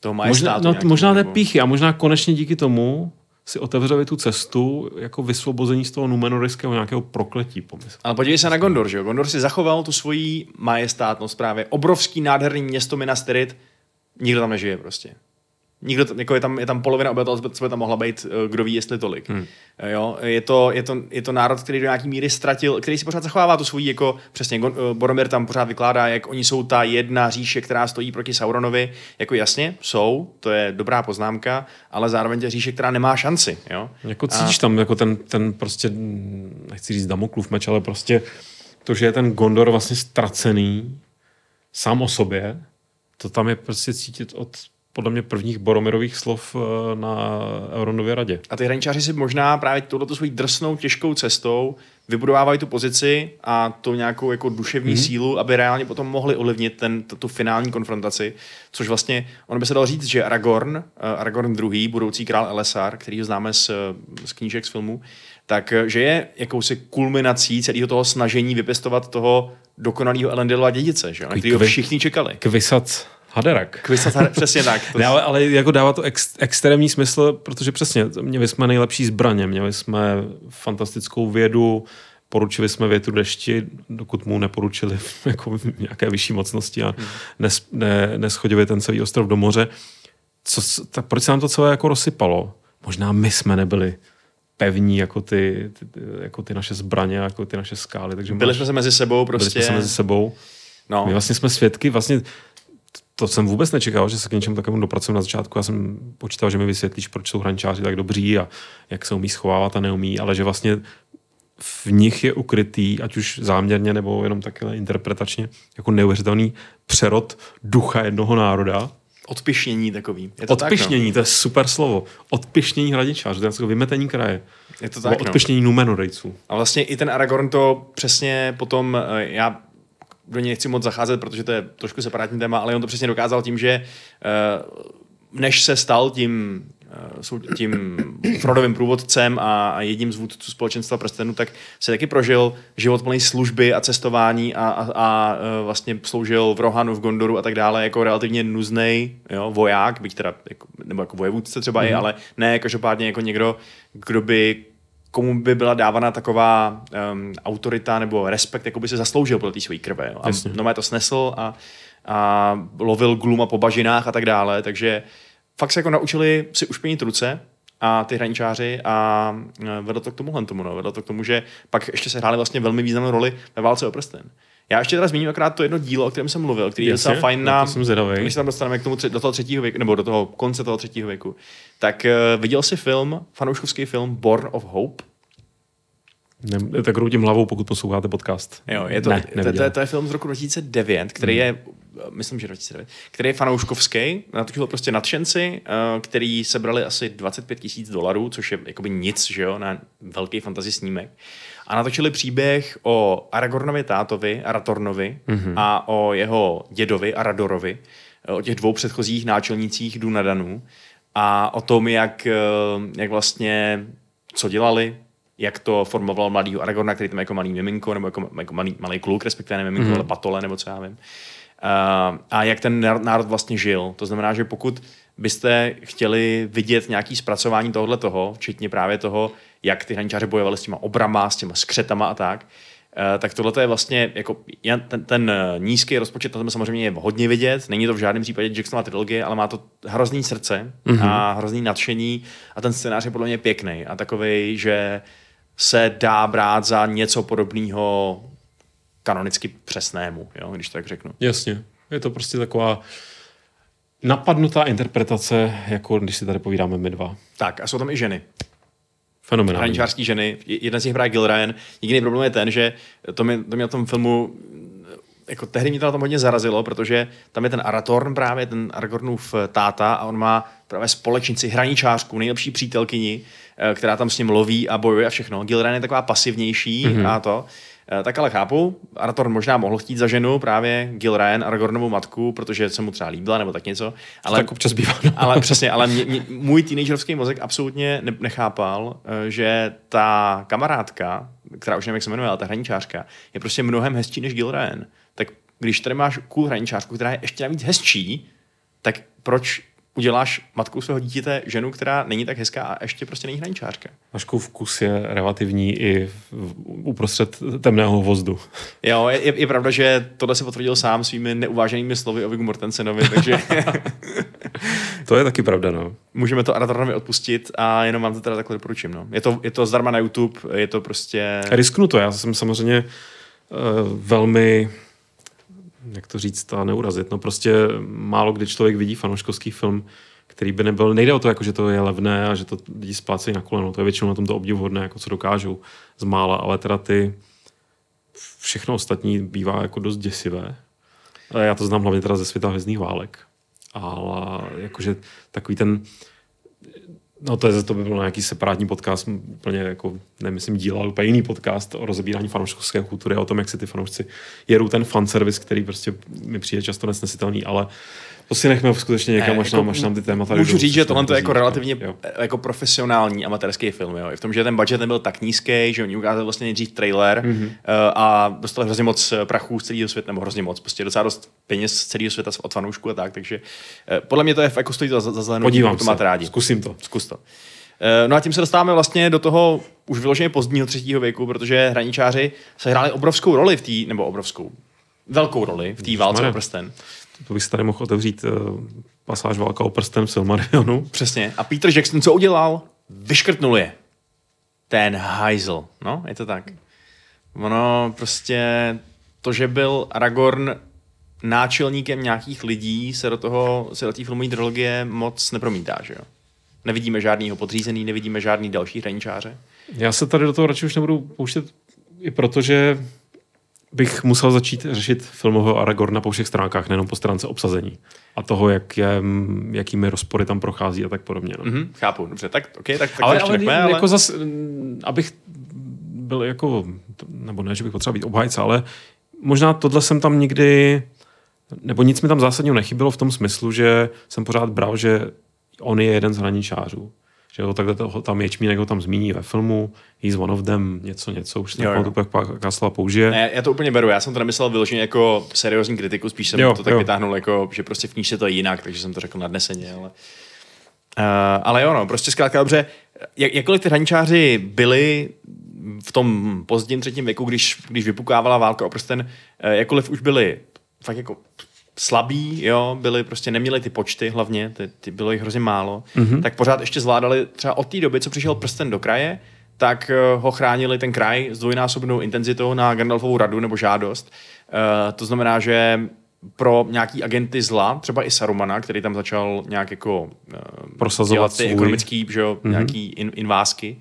toho možná, no, možná té píchy a možná konečně díky tomu si otevřeli tu cestu jako vysvobození z toho numenorického nějakého prokletí, pomysl. Ale podívej se na Gondor, že jo? Gondor si zachoval tu svoji majestátnost právě. Obrovský, nádherný město Minas Tirith, nikdo tam nežije prostě. Nikdo, tam- jako je, tam, je tam polovina obyvatel, co by tam mohla být, eh, kdo ví, jestli tolik. Hmm. Jo, je, to, je, to, je to národ, který do nějaký míry ztratil, který si pořád zachovává tu svoji, jako přesně, eh, Boromir tam pořád vykládá, jak oni jsou ta jedna říše, která stojí proti Sauronovi. Jako jasně, jsou, to je dobrá poznámka, ale zároveň tě říše, která nemá šanci. Jo? Jako cítíš tam jako ten, ten prostě, nechci říct Damoklův meč, ale prostě to, že je ten Gondor vlastně ztracený sám o sobě, to tam je prostě cítit od podle mě prvních Boromirových slov eh, na Euronově radě. A ty hraničáři si možná právě touto svojí drsnou, těžkou cestou vybudovávají tu pozici a tu nějakou jako duševní Mhm. mm-hmm. sílu, aby reálně potom mohli ovlivnit ten, tu, tu finální konfrontaci, což vlastně, on by se dal říct, že Aragorn, uh, Aragorn II, budoucí král Elessar, který ho známe z, z knížek, z filmů, tak eh, že je jakousi kulminací celého toho snažení vypěstovat toho dokonalého Elendilova dědice, že? na kterého všichni čekali. Haderak. Kvisat, přesně tak. To, Ne, ale, ale jako dává to ex, extrémní smysl, protože přesně, měli jsme nejlepší zbraně, měli jsme fantastickou vědu, poručili jsme větru dešti, dokud mu neporučili jako nějaké vyšší mocnosti a nes, ne, neschodili ten celý ostrov do moře. Co, tak proč se nám to celé jako rozsypalo? Možná my jsme nebyli pevní jako ty, ty, jako ty naše zbraně, jako ty naše skály. Takže byli máš- jsme se mezi sebou byli prostě. jsme se mezi sebou. no. My vlastně jsme svědky, vlastně to jsem vůbec nečekal, že se k něčemu takovému dopracujeme na začátku. Já jsem počítal, že mi vysvětlíš, proč jsou hraničáři tak dobří a jak se umí schovávat a neumí, ale že vlastně v nich je ukrytý, ať už záměrně nebo jenom takhle interpretačně, jako neuvěřitelný přerod ducha jednoho národa. Odpišnění takový. Je to Odpišnění, Tak, to je super slovo. Odpišnění hraničářů, to je jako vymetení kraje. no. Je to tak, no. odpišnění Numenodejců. A vlastně i ten Aragorn to přesně potom, eh, já do něj nechci moc zacházet, protože to je trošku separátní téma, ale on to přesně dokázal tím, že eh, než se stal tím, eh, tím Frodovým průvodcem a a jedním z vůdců společenstva prstenů, tak se taky prožil život plný služby a cestování a, a, a eh, vlastně sloužil v Rohanu, v Gondoru a tak dále jako relativně nuzný jo, voják, byť teda jako, nebo jako vojevůdce třeba mm-hmm. i, ale ne každopádně jako někdo, kdo by komu by byla dávána taková um, autorita nebo respekt, jako by se zasloužil podle té své krve. Jo. A Jasně. no to snesl a, a lovil gluma po bažinách a tak dále, takže fakt se jako naučili si ušpinit ruce a ty hraničáři a e, vedlo to k tomuhle tomu, no. vedlo to k tomu, že pak ještě se hráli vlastně velmi významnou roli ve válce o prsten. Já ještě teda zmíním akorát to jedno dílo, o kterém jsem mluvil, který je docela fajn na to jsem zvědavej. když se tam dostaneme k tomu, tři- do toho třetího věku, nebo do toho konce toho třetího věku, tak uh, viděl si film, fanouškovský film Born of Hope? Ne, tak kroutím hlavou, pokud posloucháte podcast. Jo, je to, ne, to, to, je, to je film z roku 2009, který Hmm. je, myslím, že 2009, který je fanouškovský, natočil prostě nadšenci, eh, který sebrali asi 25 tisíc dolarů, což je jakoby nic, že jo, na velký fantasy snímek. A natočili příběh o Aragornovi tátovi, Aratornovi Mhm. a o jeho dědovi, Aradorovi, eh, o těch dvou předchozích náčelnících Dunadanů a o tom, jak, eh, jak vlastně, co dělali, jak to formoval mladýho Aragorna, který tam jako malý miminko, nebo jako, jako malý, malý kluk, respektive ne miminko, mm. ale batole, nebo co já vím. Uh, a jak ten nár- národ vlastně žil. To znamená, že pokud byste chtěli vidět nějaký zpracování tohohle toho, včetně právě toho, jak ty hraničáři bojovali s těma obrama, s těma skřetama a tak, Uh, tak tohle je vlastně jako ten, ten eh, nízký rozpočet na tom samozřejmě je hodně vidět. Není to v žádném případě Jacksonova trilogie, ale má to hrozný srdce mm-hmm. a hrozný nadšení a ten scénář je podle mě pěkný a takový, že se dá brát za něco podobného kanonicky přesnému, jo, když tak řeknu. Jasně. Je to prostě taková napadnutá interpretace, jako když si tady povídáme my dva. Tak a jsou tam i ženy. Fenomenální. Hraničářský ženy. Jedna z nich hraje Gil Ryan. Jediný problém je ten, že to mě, to mě na tom filmu jako tehdy mě to na tom hodně zarazilo, protože tam je ten Aratorn právě, ten Aragornův táta a on má právě společnici, hraničářku, nejlepší přítelkyni, eh, která tam s ním loví a bojuje a všechno. Gilran je taková pasivnější mm-hmm. a to. Eh, Tak ale chápu, Aratorn možná mohl chtít za ženu právě Gil Ryan, Aragornovu matku, protože se mu třeba líbila nebo tak něco. Ale, tak občas bývá. No. ale přesně, ale mě, mě, můj teenagerovský mozek absolutně ne, nechápal, eh, že ta kamarádka, která už nevím, jak se jmenuje, ale ta hraničářka, je prostě mnohem hezčí než Gil Ryan. Tak když tady máš cool hraničářku, která je ještě navíc hezčí, tak proč uděláš matkou svého dítěte ženu, která není tak hezká a ještě prostě není hraničářka? Vaškův vkus je relativní i uprostřed temného vozdu. Jo, je, je, je pravda, že tohle se potvrdil sám svými neuváženými slovy o Viggo Mortensenovi, takže To je taky pravda, no. můžeme to Aratornovi odpustit a jenom vám to teda takhle doporučím. No. Je, to, je to zdarma na YouTube, je to prostě... Risknu to, já jsem samozřejmě uh, velmi, jak to říct a neurazit, no prostě málo kdy člověk vidí fanouškovský film, který by nebyl, nejde o to, jako, že to je levné a že to lidi splácejí na koleno, to je většinou na tom to obdivuhodné, jako co dokážou z mála, ale teda ty všechno ostatní bývá jako dost děsivé. Já to znám hlavně teda ze světa hvězdných válek. Ale jakože takový ten No to, je, to by byl nějaký separátní podcast, úplně jako, nemyslím, díl, ale úplně jiný podcast o rozebírání fanouškovské kultury a o tom, jak si ty fanoušci jedou ten fanservice, který prostě mi přijde často nesnesitelný, ale to si nechme skutečně někam, ne, až, jako, nám, až nám ty témata Můžu říct, že tohle je jako relativně jo. jako profesionální amatérský film. Jo. I v tom, že ten budget nebyl tak nízký, že oni ukázali vlastně nejdřív trailer mm-hmm. a dostali hrozně moc prachů z celého světa, nebo hrozně moc, prostě docela dost peněz z celého světa od fanoušku a tak, takže eh, podle mě to je jako stojí to za, za zelenou, Podívám to máte rádi. Zkusím to. Zkus to. Eh, no a tím se dostáváme vlastně do toho už vyloženě pozdního třetího věku, protože hraničáři se hráli obrovskou roli v té, nebo obrovskou, velkou roli v té válce o prsten. To bych si tady mohl otevřít uh, pasáž Válka o prsten v Silmarionu. Přesně. A Peter Jackson co udělal? Vyškrtnul je. Ten hajzl. No, je to tak. Ono prostě to, že byl Aragorn náčelníkem nějakých lidí, se do toho, se do té filmové trilogie moc nepromítá, že jo? Nevidíme žádnýho podřízený, nevidíme žádný další hraničáře. Já se tady do toho radši už nebudu pouštět i protože bych musel začít řešit filmového Aragorna po všech stránkách, nejenom po stránce obsazení a toho, jak je, jakými rozpory tam prochází a tak podobně. No. Mm-hmm, chápu, dobře, tak, okay, tak, tak ale, ale, nechme, ale... Jako zas, abych byl jako, nebo ne, že bych potřeboval být obhájce, ale možná tohle jsem tam nikdy, nebo nic mi tam zásadně nechybilo v tom smyslu, že jsem pořád bral, že on je jeden z hraničářů že jo, takhle to, tam Ječmínek ho tam zmíní ve filmu, he's one of them, něco, něco, už jo. pak Kasla použije. Ne, já to úplně beru, já jsem to nemyslel vyloženě jako seriózní kritiku, spíš jsem jo, to tak jo. vytáhnul jako, že prostě v knížce to je jinak, takže jsem to řekl nadneseně, ale... Uh, ale jo, no, prostě zkrátka dobře, jak, jakkoliv ty hraničáři byli v tom pozdním třetím věku, když, když vypukávala válka o prsten, uh, jakkoliv už byli fakt jako slabí, jo, byli prostě, neměli ty počty hlavně, ty, ty bylo jich hrozně málo, mm-hmm. tak pořád ještě zvládali třeba od té doby, co přišel prsten do kraje, tak uh, ho chránili ten kraj s dvojnásobnou intenzitou na Gandalfovou radu nebo žádost. Uh, to znamená, že pro nějaký agenty zla, třeba i Sarumana, který tam začal nějak jako uh, prosazovat ty svůj. ekonomický, že jo, mm-hmm. nějaký in, invázky,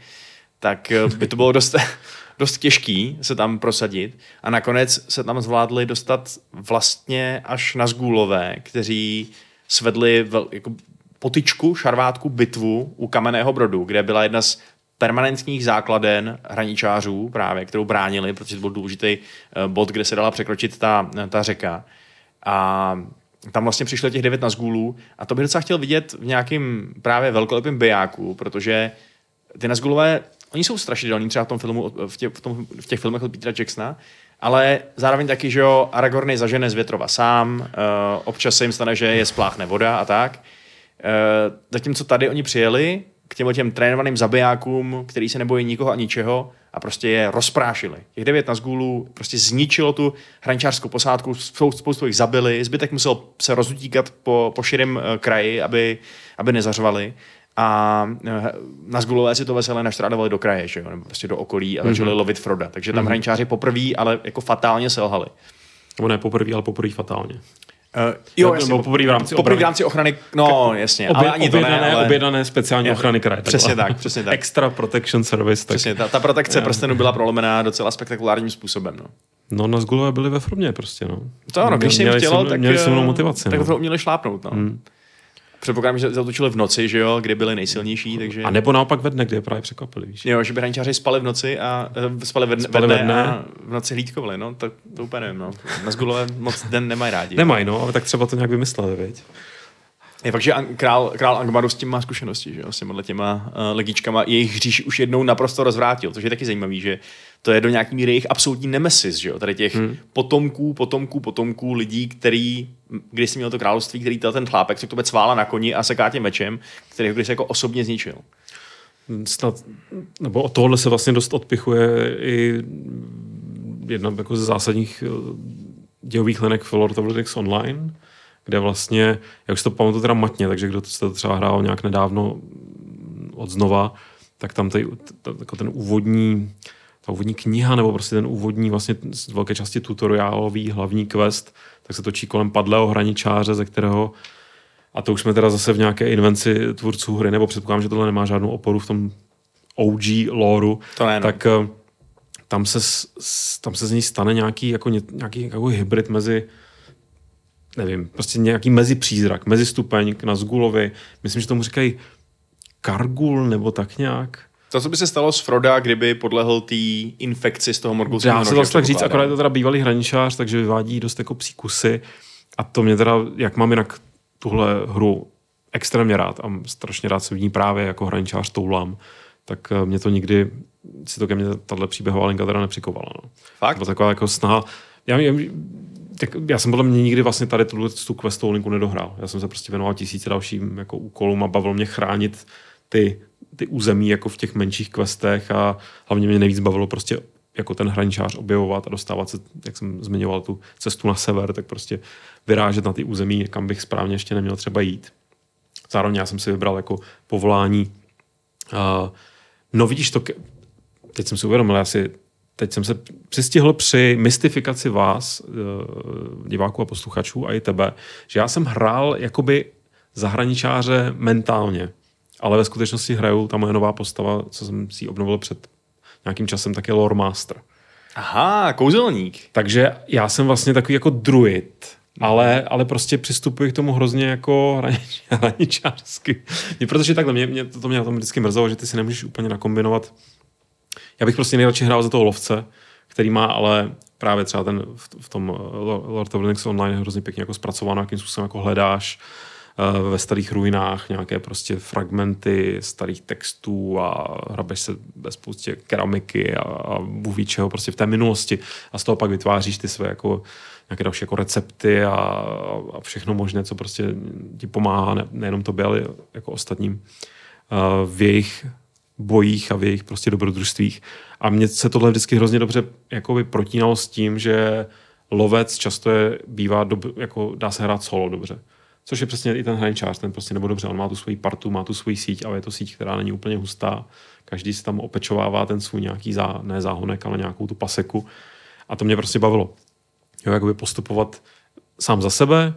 tak by to bylo dost dost těžký se tam prosadit a nakonec se tam zvládli dostat vlastně až na zgůlové, kteří svedli vel, jako potičku, šarvátku, bitvu u Kamenného brodu, kde byla jedna z permanentních základen hraničářů právě, kterou bránili, protože to byl důležitý eh, bod, kde se dala překročit ta, ta řeka. A tam vlastně přišlo těch devět na zgůlů a to bych docela chtěl vidět v nějakým právě velkolepým bijáku, protože ty Nazgulové Oni jsou strašidelní třeba v tom filmu, v, tě, v, tom, v těch filmech od Petra Jacksona, ale zároveň taky, že jo, Aragorn je zažene z větrova sám, uh, občas se jim stane, že je spláchne voda a tak. Uh, zatímco tady oni přijeli k těm těm trénovaným zabijákům, který se nebojí nikoho a ničeho a prostě je rozprášili. Těch devět Nazgûlů prostě zničilo tu hraničářskou posádku, spoustu jich zabili, zbytek musel se rozutíkat po, po širém uh, kraji, aby, aby nezařvali a eh, na Zgulové si to veselé naštrádovali do kraje, že jo? nebo prostě do okolí a začali mm-hmm. lovit Froda. Takže tam mm-hmm. hraničáři poprvé, ale jako fatálně selhali. Nebo ne poprvé, ale poprvé fatálně. Uh, jo, jasně, nebo poprvé v rámci, poprvé v rámci ochrany, no jasně, obě, ale ani to ne, ale... Objednané speciální jo, ochrany kraje. Přesně tak, přesně tak. Extra Protection Service. Tak... Přesně, ta, ta protekce prstenu byla prolomená docela spektakulárním způsobem. No. No, na Zgulové byli ve formě prostě, no. To ano, když jim chtělo, tak, měli se motivaci. Tak no. to uměli šlápnout, no. Hmm. Předpokládám, že zautočili v noci, že jo, kdy byli nejsilnější, takže... A nebo naopak ve dne, kde je právě překvapili, víš? Jo, že by hraničáři spali v noci a uh, spali ve, spali ve, dne, dne a v noci hlídkovali, no, to, to úplně nevím, no. Na Zgulové moc den nemají rádi. Nemají, no, ale tak třeba to nějak vymysleli, viď? Je fakt, že král, král Angmaru s tím má zkušenosti, že jo, s těma těma uh, legičkama. Jejich hříš už jednou naprosto rozvrátil, což je taky zajímavý, že to je do nějaký míry jejich absolutní nemesis, že jo, tady těch hmm. potomků, potomků, potomků lidí, který, když jsi měl to království, který ten chlápek se k tobě cvála na koni a seká tě mečem, který ho když jako osobně zničil. Snad, nebo od tohohle se vlastně dost odpichuje i jedna jako ze zásadních eh, dějových linek v Lord of the Rings Online, kde vlastně, jak už to pamatuju teda matně, takže kdo to třeba hrál nějak nedávno od znova, tak tam tady, jako ten úvodní, ta úvodní kniha, nebo prostě ten úvodní vlastně z velké části tutoriálový hlavní quest, tak se točí kolem padlého hraničáře, ze kterého a to už jsme teda zase v nějaké invenci tvůrců hry, nebo předpokládám, že tohle nemá žádnou oporu v tom OG loreu, to ne, no. tak eh, tam se, tam se z ní stane nějaký, jako, nějaký jako hybrid mezi nevím, prostě nějaký mezipřízrak, mezistupeň k Nazgulovi. Myslím, že tomu říkají Kargul nebo tak nějak. To, co by se stalo s Froda, kdyby podlehl té infekci z toho morgulského Dá se to tak říct, akorát je to teda bývalý hraničář, takže vyvádí dost jako psí kusy. A to mě teda, jak mám jinak tuhle hru extrémně rád a strašně rád se v ní právě jako hraničář toulám, tak eh, mě to nikdy, si to ke mně tahle příběhová linka teda nepřikovala. No. Fakt? Byla taková jako snaha. Já, já, tak já jsem podle mě nikdy vlastně tady tuhle tu questovou linku nedohrál. Já jsem se prostě věnoval tisíce dalším jako úkolům a bavilo mě chránit ty, ty území jako v těch menších questech a hlavně mě nejvíc bavilo prostě jako ten hraničář objevovat a dostávat se, jak jsem zmiňoval, tu cestu na sever, tak prostě vyrážet na ty území, kam bych správně ještě neměl třeba jít. Zároveň já jsem si vybral jako povolání. Uh, no vidíš to, teď jsem si uvědomil, asi teď jsem se přistihl při mystifikaci vás, uh, diváků a posluchačů a i tebe, že já jsem hrál jakoby zahraničáře mentálně, ale ve skutečnosti hraju ta moje nová postava, co jsem si obnovil před nějakým časem, tak je Lore Master. Aha, kouzelník. Takže já jsem vlastně takový jako druid, ale, ale prostě přistupuji k tomu hrozně jako hranič, hraničářsky. Protože takhle, mě, mě, to, to mě na tom vždycky mrzelo, že ty si nemůžeš úplně nakombinovat. Já bych prostě nejradši hrál za toho lovce, který má ale právě třeba ten v, v tom Lord of the Rings Online hrozně pěkně jako zpracováno, jakým způsobem jako hledáš uh, ve starých ruinách nějaké prostě fragmenty starých textů a hrabeš se ve spoustě keramiky a, a bůh čeho prostě v té minulosti a z toho pak vytváříš ty své jako nějaké další jako recepty a, a všechno možné, co prostě ti pomáhá, ne, nejenom tobě, ale jako ostatním uh, v jejich bojích a v jejich prostě dobrodružstvích. A mně se tohle vždycky hrozně dobře jakoby protínalo s tím, že lovec často je, bývá, dob, jako dá se hrát solo dobře. Což je přesně i ten hraničář, ten prostě nebo dobře, on má tu svoji partu, má tu svoji síť, ale je to síť, která není úplně hustá. Každý si tam opečovává ten svůj nějaký zá, ne záhonek, ale nějakou tu paseku. A to mě prostě bavilo jo, jakoby postupovat sám za sebe,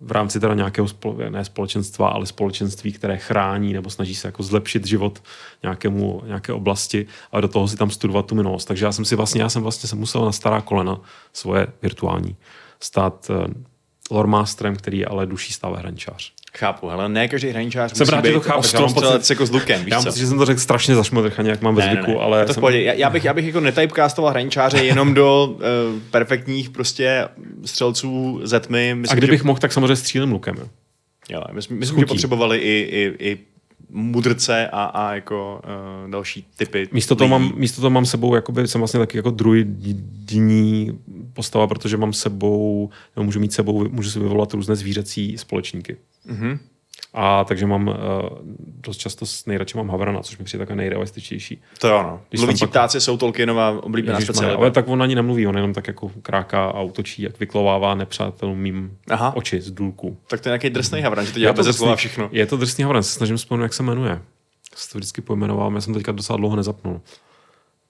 v rámci teda nějakého spole, ne společenstva, ale společenství, které chrání nebo snaží se jako zlepšit život nějakému, nějaké oblasti, ale do toho si tam studovat tu minulost. Takže já jsem si vlastně, já jsem vlastně se musel na stará kolena svoje virtuální stát lore masterem, který je ale duší stále hrančář. Chápu, ale ne každý hraničář jsem musí rád, být to chápeš, já mám pocit, jako s lukem, víš já pocit, že jsem to řekl strašně zašmodrchaně, jak mám ve zvyku, ne, ne, ale... To jsem... já, já, bych, já bych jako netypecastoval hraničáře jenom do uh, perfektních prostě střelců ze tmy. Myslím, A kdybych že... mohl, tak samozřejmě střílím lukem. Jo, jo myslím, myslím že potřebovali i, i, i mudrce a, a jako uh, další typy. Místo toho, mám, místo toho mám sebou, jakoby, jsem vlastně taky jako druidní postava, protože mám sebou, nebo můžu mít sebou, můžu si vyvolat různé zvířecí společníky. Mm-hmm. A takže mám uh, dost často nejradši mám Havrana, což mi přijde také nejrealističtější. To jo, no. Mluvící pak... ptáci jsou Tolkienova oblíbená specialita. Ale tak on ani nemluví, on jenom tak jako kráká a útočí, jak vyklovává nepřátelům mým Aha. oči z důlku. Tak to je nějaký drsný Havran, že to dělá bez slova všechno. Je to drsný Havran, se snažím vzpomenout, jak se jmenuje. Se to vždycky pojmenovám, já jsem teďka docela dlouho nezapnul.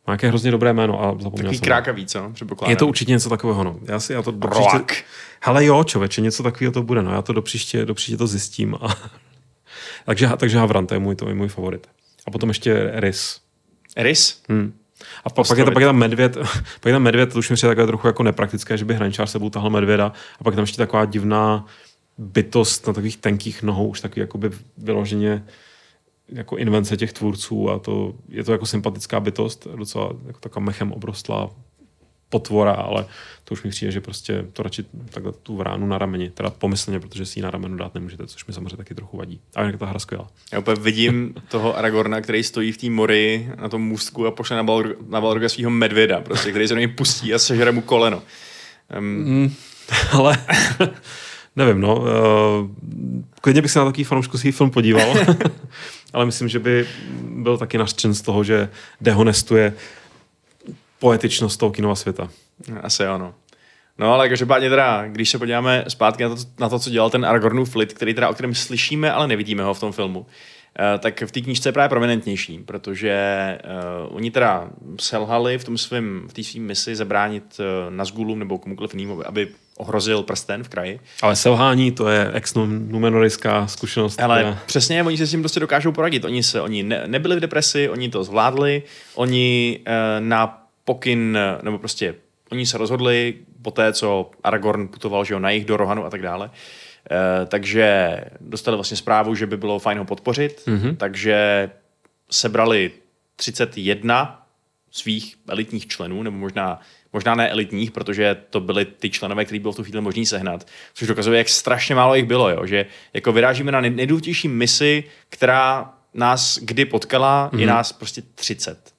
Má nějaké hrozně dobré jméno a zapomněl Takový jsem. krákavý, co? Předpokládám. Je to určitě něco takového, no. Já si já to do příště... Hele jo, člověče, něco takového to bude, no. Já to do příště, do příště to zjistím. A... takže, takže Havran, to je můj, to je můj favorit. A potom ještě Rys. Rys? Hmm. A pak, pak, je, tam, pak je tam medvěd, pak je tam medvěd, to už mi přijde takové trochu jako nepraktické, že by hraničář sebou tahal medvěda. A pak je tam ještě taková divná bytost na takových tenkých nohou, už takový jakoby vyloženě jako invence těch tvůrců a to, je to jako sympatická bytost, docela jako taková mechem obrostlá potvora, ale to už mi přijde, že prostě to radši takhle tu vránu na rameni, teda pomyslně, protože si ji na ramenu dát nemůžete, což mi samozřejmě taky trochu vadí. A jinak ta hra skvělá. Já úplně vidím toho Aragorna, který stojí v té mori na tom můstku a pošle na, Balrog, na Balroga svého medvěda, prostě, který se do něj pustí a sežere mu koleno. Um... Mm, ale nevím, no. Uh, klidně bych se na takový fanouškovský film podíval. ale myslím, že by byl taky nařčen z toho, že dehonestuje poetičnost toho kinova světa. Asi ano. No ale každopádně teda, když se podíváme zpátky na to, na to co dělal ten Aragornův flit, který teda, o kterém slyšíme, ale nevidíme ho v tom filmu, eh, tak v té knížce je právě prominentnější, protože uh, oni teda selhali v tom svém, v té svým misi zabránit uh, Nazgulům nebo komukoliv jinému, aby ohrozil prsten v kraji. Ale selhání, to je ex numenoriská zkušenost. Ale která... přesně, oni se s tím prostě dokážou poradit. Oni, se, oni ne, nebyli v depresi, oni to zvládli, oni uh, na pokyn, nebo prostě oni se rozhodli po té, co Aragorn putoval že jo, na jich do Rohanu a tak dále, Eh, takže dostali vlastně zprávu, že by bylo fajn ho podpořit, mm-hmm. takže sebrali 31 svých elitních členů, nebo možná, možná ne elitních, protože to byly ty členové, který bylo v tu chvíli možný sehnat, což dokazuje, jak strašně málo jich bylo, jo? že jako vyrážíme na nej- nejdůležitější misi, která nás kdy potkala, mm-hmm. je nás prostě 30.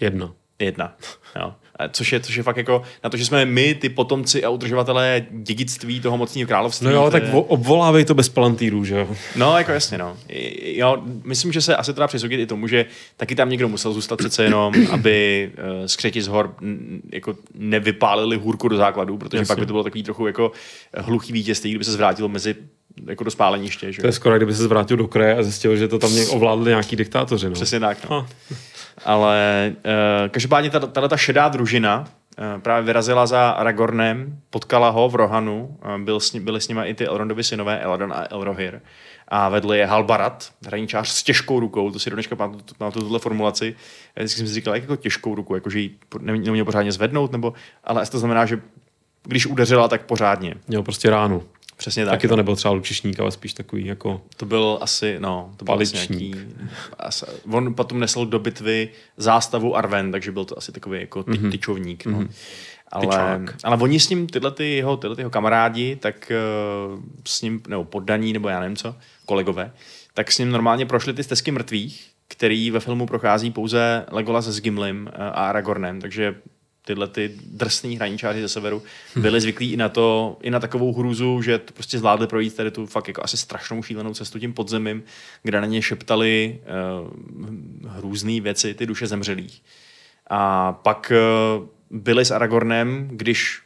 Jedna. Jedna. Jo. Což je, což je fakt jako na to, že jsme my, ty potomci a udržovatelé dědictví toho mocního království. No jo, tak je... vo- obvolávej to bez palantýrů, že jo? No, jako jasně, no. Jo, myslím, že se asi teda přisudit i tomu, že taky tam někdo musel zůstat přece jenom, aby uh, skřeti z hor jako nevypálili hůrku do základů, protože Jasně. pak by to bylo takový trochu jako hluchý vítězství, kdyby se zvrátil mezi jako do spáleniště, že? To je skoro, kdyby se zvrátil do kraje a zjistil, že to tam něk- ovládli nějaký diktátoři. No. Přesně tak, no. Ale uh, každopádně ta, ta, šedá družina uh, právě vyrazila za Aragornem, potkala ho v Rohanu, uh, byl s, ní- byli s nimi i ty Elrondovi synové, Eladon a Elrohir. A vedle je Halbarat, hraničář s těžkou rukou, to si do pamatuju pamatuju tuhle formulaci. Vždycky jsem si říkal, jak jako těžkou ruku, jako že ji po- ne- neuměl pořádně zvednout, nebo, ale to znamená, že když udeřila, tak pořádně. Měl prostě ránu. Přesně tak. Taky no. to nebyl třeba lučišník, ale spíš takový jako... To byl asi, no, to byl asi nějaký, asi, on potom nesl do bitvy zástavu Arven, takže byl to asi takový jako ty, mm-hmm. tyčovník, no. Mm-hmm. Ale, Tyčák. ale oni s ním, tyhle, ty jeho, tyhle ty jeho kamarádi, tak uh, s ním, nebo poddaní, nebo já nevím co, kolegové, tak s ním normálně prošli ty stezky mrtvých, který ve filmu prochází pouze Legolas s Gimlim eh, a Aragornem, takže tyhle ty drsný hraničáři ze severu byli zvyklí i na to, i na takovou hrůzu, že to prostě zvládli projít tady tu fakt jako asi strašnou šílenou cestu tím podzemím, kde na ně šeptali uh, hrůzné věci, ty duše zemřelých. A pak uh, byli s Aragornem, když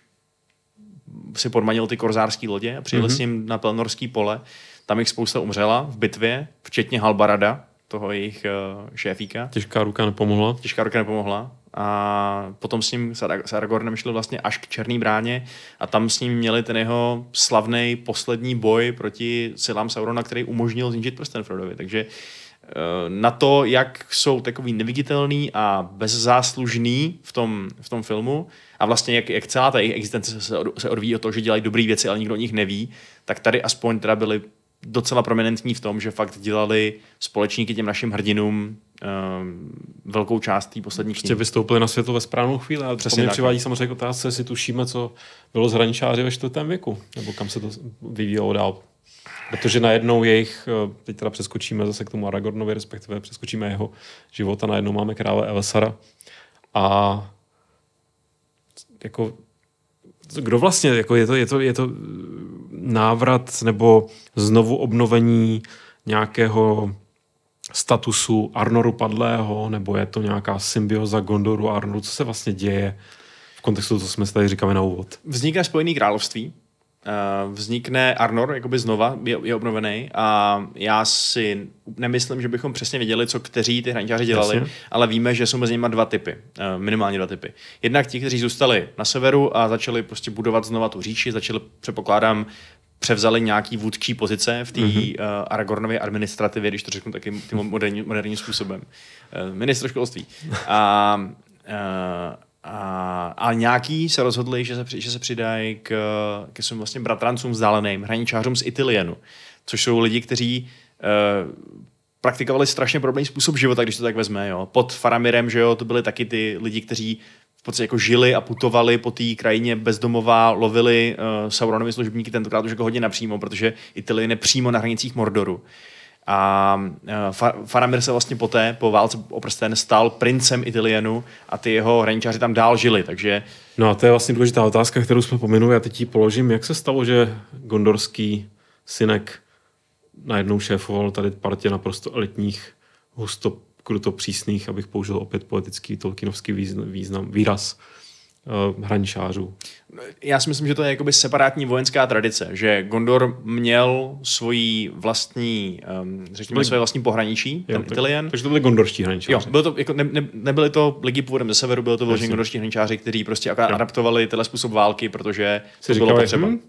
si podmanil ty korzárský lodě a přijeli mm-hmm. s ním na Pelnorský pole. Tam jich spousta umřela v bitvě, včetně Halbarada, toho jejich uh, šéfíka. Těžká ruka nepomohla. Těžká ruka nepomohla. A potom s ním, s Arag- s Aragornem šli vlastně až k Černý bráně a tam s ním měli ten jeho slavný poslední boj proti silám Saurona, který umožnil zničit prsten Frodovi. Takže eh, na to, jak jsou takový neviditelný a bezzáslužný v tom, v tom filmu a vlastně jak, jak celá ta jejich existence se, od, se odvíjí od toho, že dělají dobré věci, ale nikdo o nich neví, tak tady aspoň teda byli docela prominentní v tom, že fakt dělali společníky těm našim hrdinům um, velkou část té poslední Prostě knihy. vystoupili na světlo ve správnou chvíli. A Přesně mě přivádí samozřejmě k otázce, jestli tušíme, co bylo z hraničáři ve čtvrtém věku, nebo kam se to vyvíjelo dál. Protože najednou jejich, eh, teď teda přeskočíme zase k tomu Aragornovi, respektive přeskočíme jeho život a najednou máme krále Elesara. A jako kdo vlastně, jako je to, je to, je to návrat nebo znovu obnovení nějakého statusu Arnoru padlého, nebo je to nějaká symbioza Gondoru a Arnoru, co se vlastně děje v kontextu, co jsme si tady říkali na úvod. Vznikne Spojený království, vznikne Arnor, jakoby znova, je, je obnovený a já si nemyslím, že bychom přesně věděli, co kteří ty hraničáři dělali, Jasně. ale víme, že jsou mezi nimi dva typy, uh, minimálně dva typy. Jednak ti, kteří zůstali na severu a začali prostě budovat znova tu říši, začali, předpokládám, převzali nějaký vůdčí pozice v té mm-hmm. uh, Aragornově administrativě, když to řeknu tím moderní, moderním způsobem. Uh, ministr školství. A, uh, a, a nějaký se rozhodli, že se, že se přidají k, ke svým vlastně bratrancům vzdáleným, hraničářům z Itilienu, což jsou lidi, kteří uh, praktikovali strašně podobný způsob života, když to tak vezme. Jo. Pod Faramirem, že jo, to byli taky ty lidi, kteří v podstatě jako žili a putovali po té krajině bezdomová, lovili uh, Sauronovi služebníky, tentokrát už jako hodně napřímo, protože Itilien je přímo na hranicích Mordoru. A Fa- Faramir se vlastně poté, po válce o stal princem Itilienu a ty jeho hraničáři tam dál žili, takže No a to je vlastně důležitá otázka, kterou jsme pominuli. Já teď ji položím. Jak se stalo, že gondorský synek najednou šéfoval tady partě naprosto elitních, husto, kruto přísných, abych použil opět poetický tolkienovský význam, význam výraz hraničářů. já si myslím, že to je jakoby separátní vojenská tradice, že Gondor měl svoji vlastní, um, řekněme, byly- svoje vlastní pohraničí, ten tak- Itilien. Takže to byly gondorští hraničáři. Jo, bylo to, jako, ne, ne, nebyly to lidi původem ze severu, bylo to vyloženě Jasně. gondorští hraničáři, kteří prostě akorát adaptovali tenhle způsob války, protože si to bylo říkali, potřeba. hm,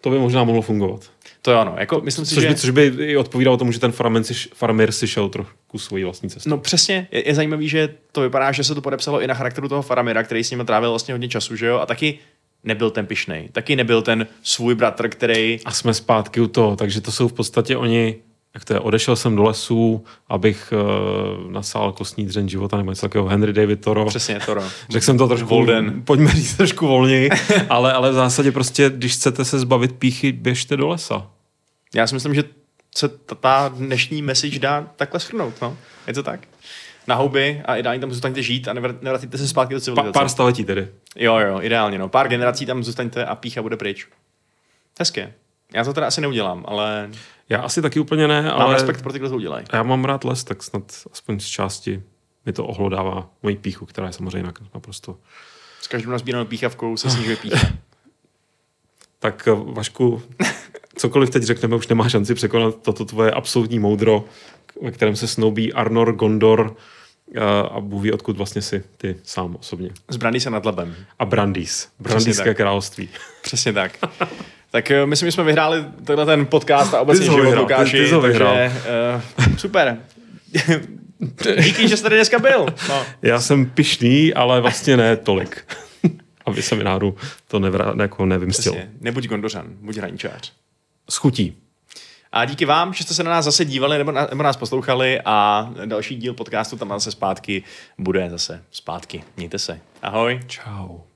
to by možná mohlo fungovat. To je ono. Jako, myslím si, Což že... by, což by i odpovídalo tomu, že ten Faramir si, Faramir si šel trochu svojí vlastní cestou. No přesně, je, je zajímavý, že to vypadá, že se to podepsalo i na charakteru toho Faramira, který s ním trávil vlastně hodně času, že jo, a taky nebyl ten pišnej. Taky nebyl ten svůj bratr, který... A jsme zpátky u toho, takže to jsou v podstatě oni, jak to je, odešel jsem do lesů, abych uh, nasál kostní dřeň života, nebo něco takového, Henry David Toro. Přesně, Toro. Řekl jsem to trošku, Volden. pojďme říct trošku volněji, ale, ale v zásadě prostě, když chcete se zbavit píchy, běžte do lesa. Já si myslím, že se ta, dnešní message dá takhle shrnout, no. Je to tak? Na houby a ideálně tam zůstaňte žít a nevr- nevracíte se zpátky do Pa, civilizace. pár staletí tedy. Jo, jo, ideálně, no. Pár generací tam zůstaňte a pícha bude pryč. Hezké. Já to teda asi neudělám, ale Já asi taky úplně ne, mám ale respekt pro ty, kdo to udělají. já mám rád les, tak snad aspoň z části mi to ohlodává moji píchu, která je samozřejmě naprosto. S každou nazbíranou píchavkou se snižuje pícha. Tak eh, Vašku, cokoliv teď řekneme, už nemá šanci překonat toto tvoje absolutní moudro, ve kterém se snoubí Arnor, Gondor eh, a Bůh ví, odkud vlastně si ty sám osobně. Zbraní se nad labem. A Brandýs, Brandýské království. Přesně tak. Tak eh, myslím, že jsme vyhráli tenhle ten podcast a obecně život vyhrál, Lukáši. ty- ty ho vyhrál. takže, uh, super. Díky, že jsi tady dneska byl. No. Já jsem pišný, ale vlastně ne tolik. Aby se mi náhodou to nevra, jako nevymstil. Přesně. Nebuď gondořan, buď hraničář. S chutí. A díky vám, že jste se na nás zase dívali nebo, na, nebo nás poslouchali a další díl podcastu tam zase zpátky bude zase zpátky. Mějte se. Ahoj. Ciao.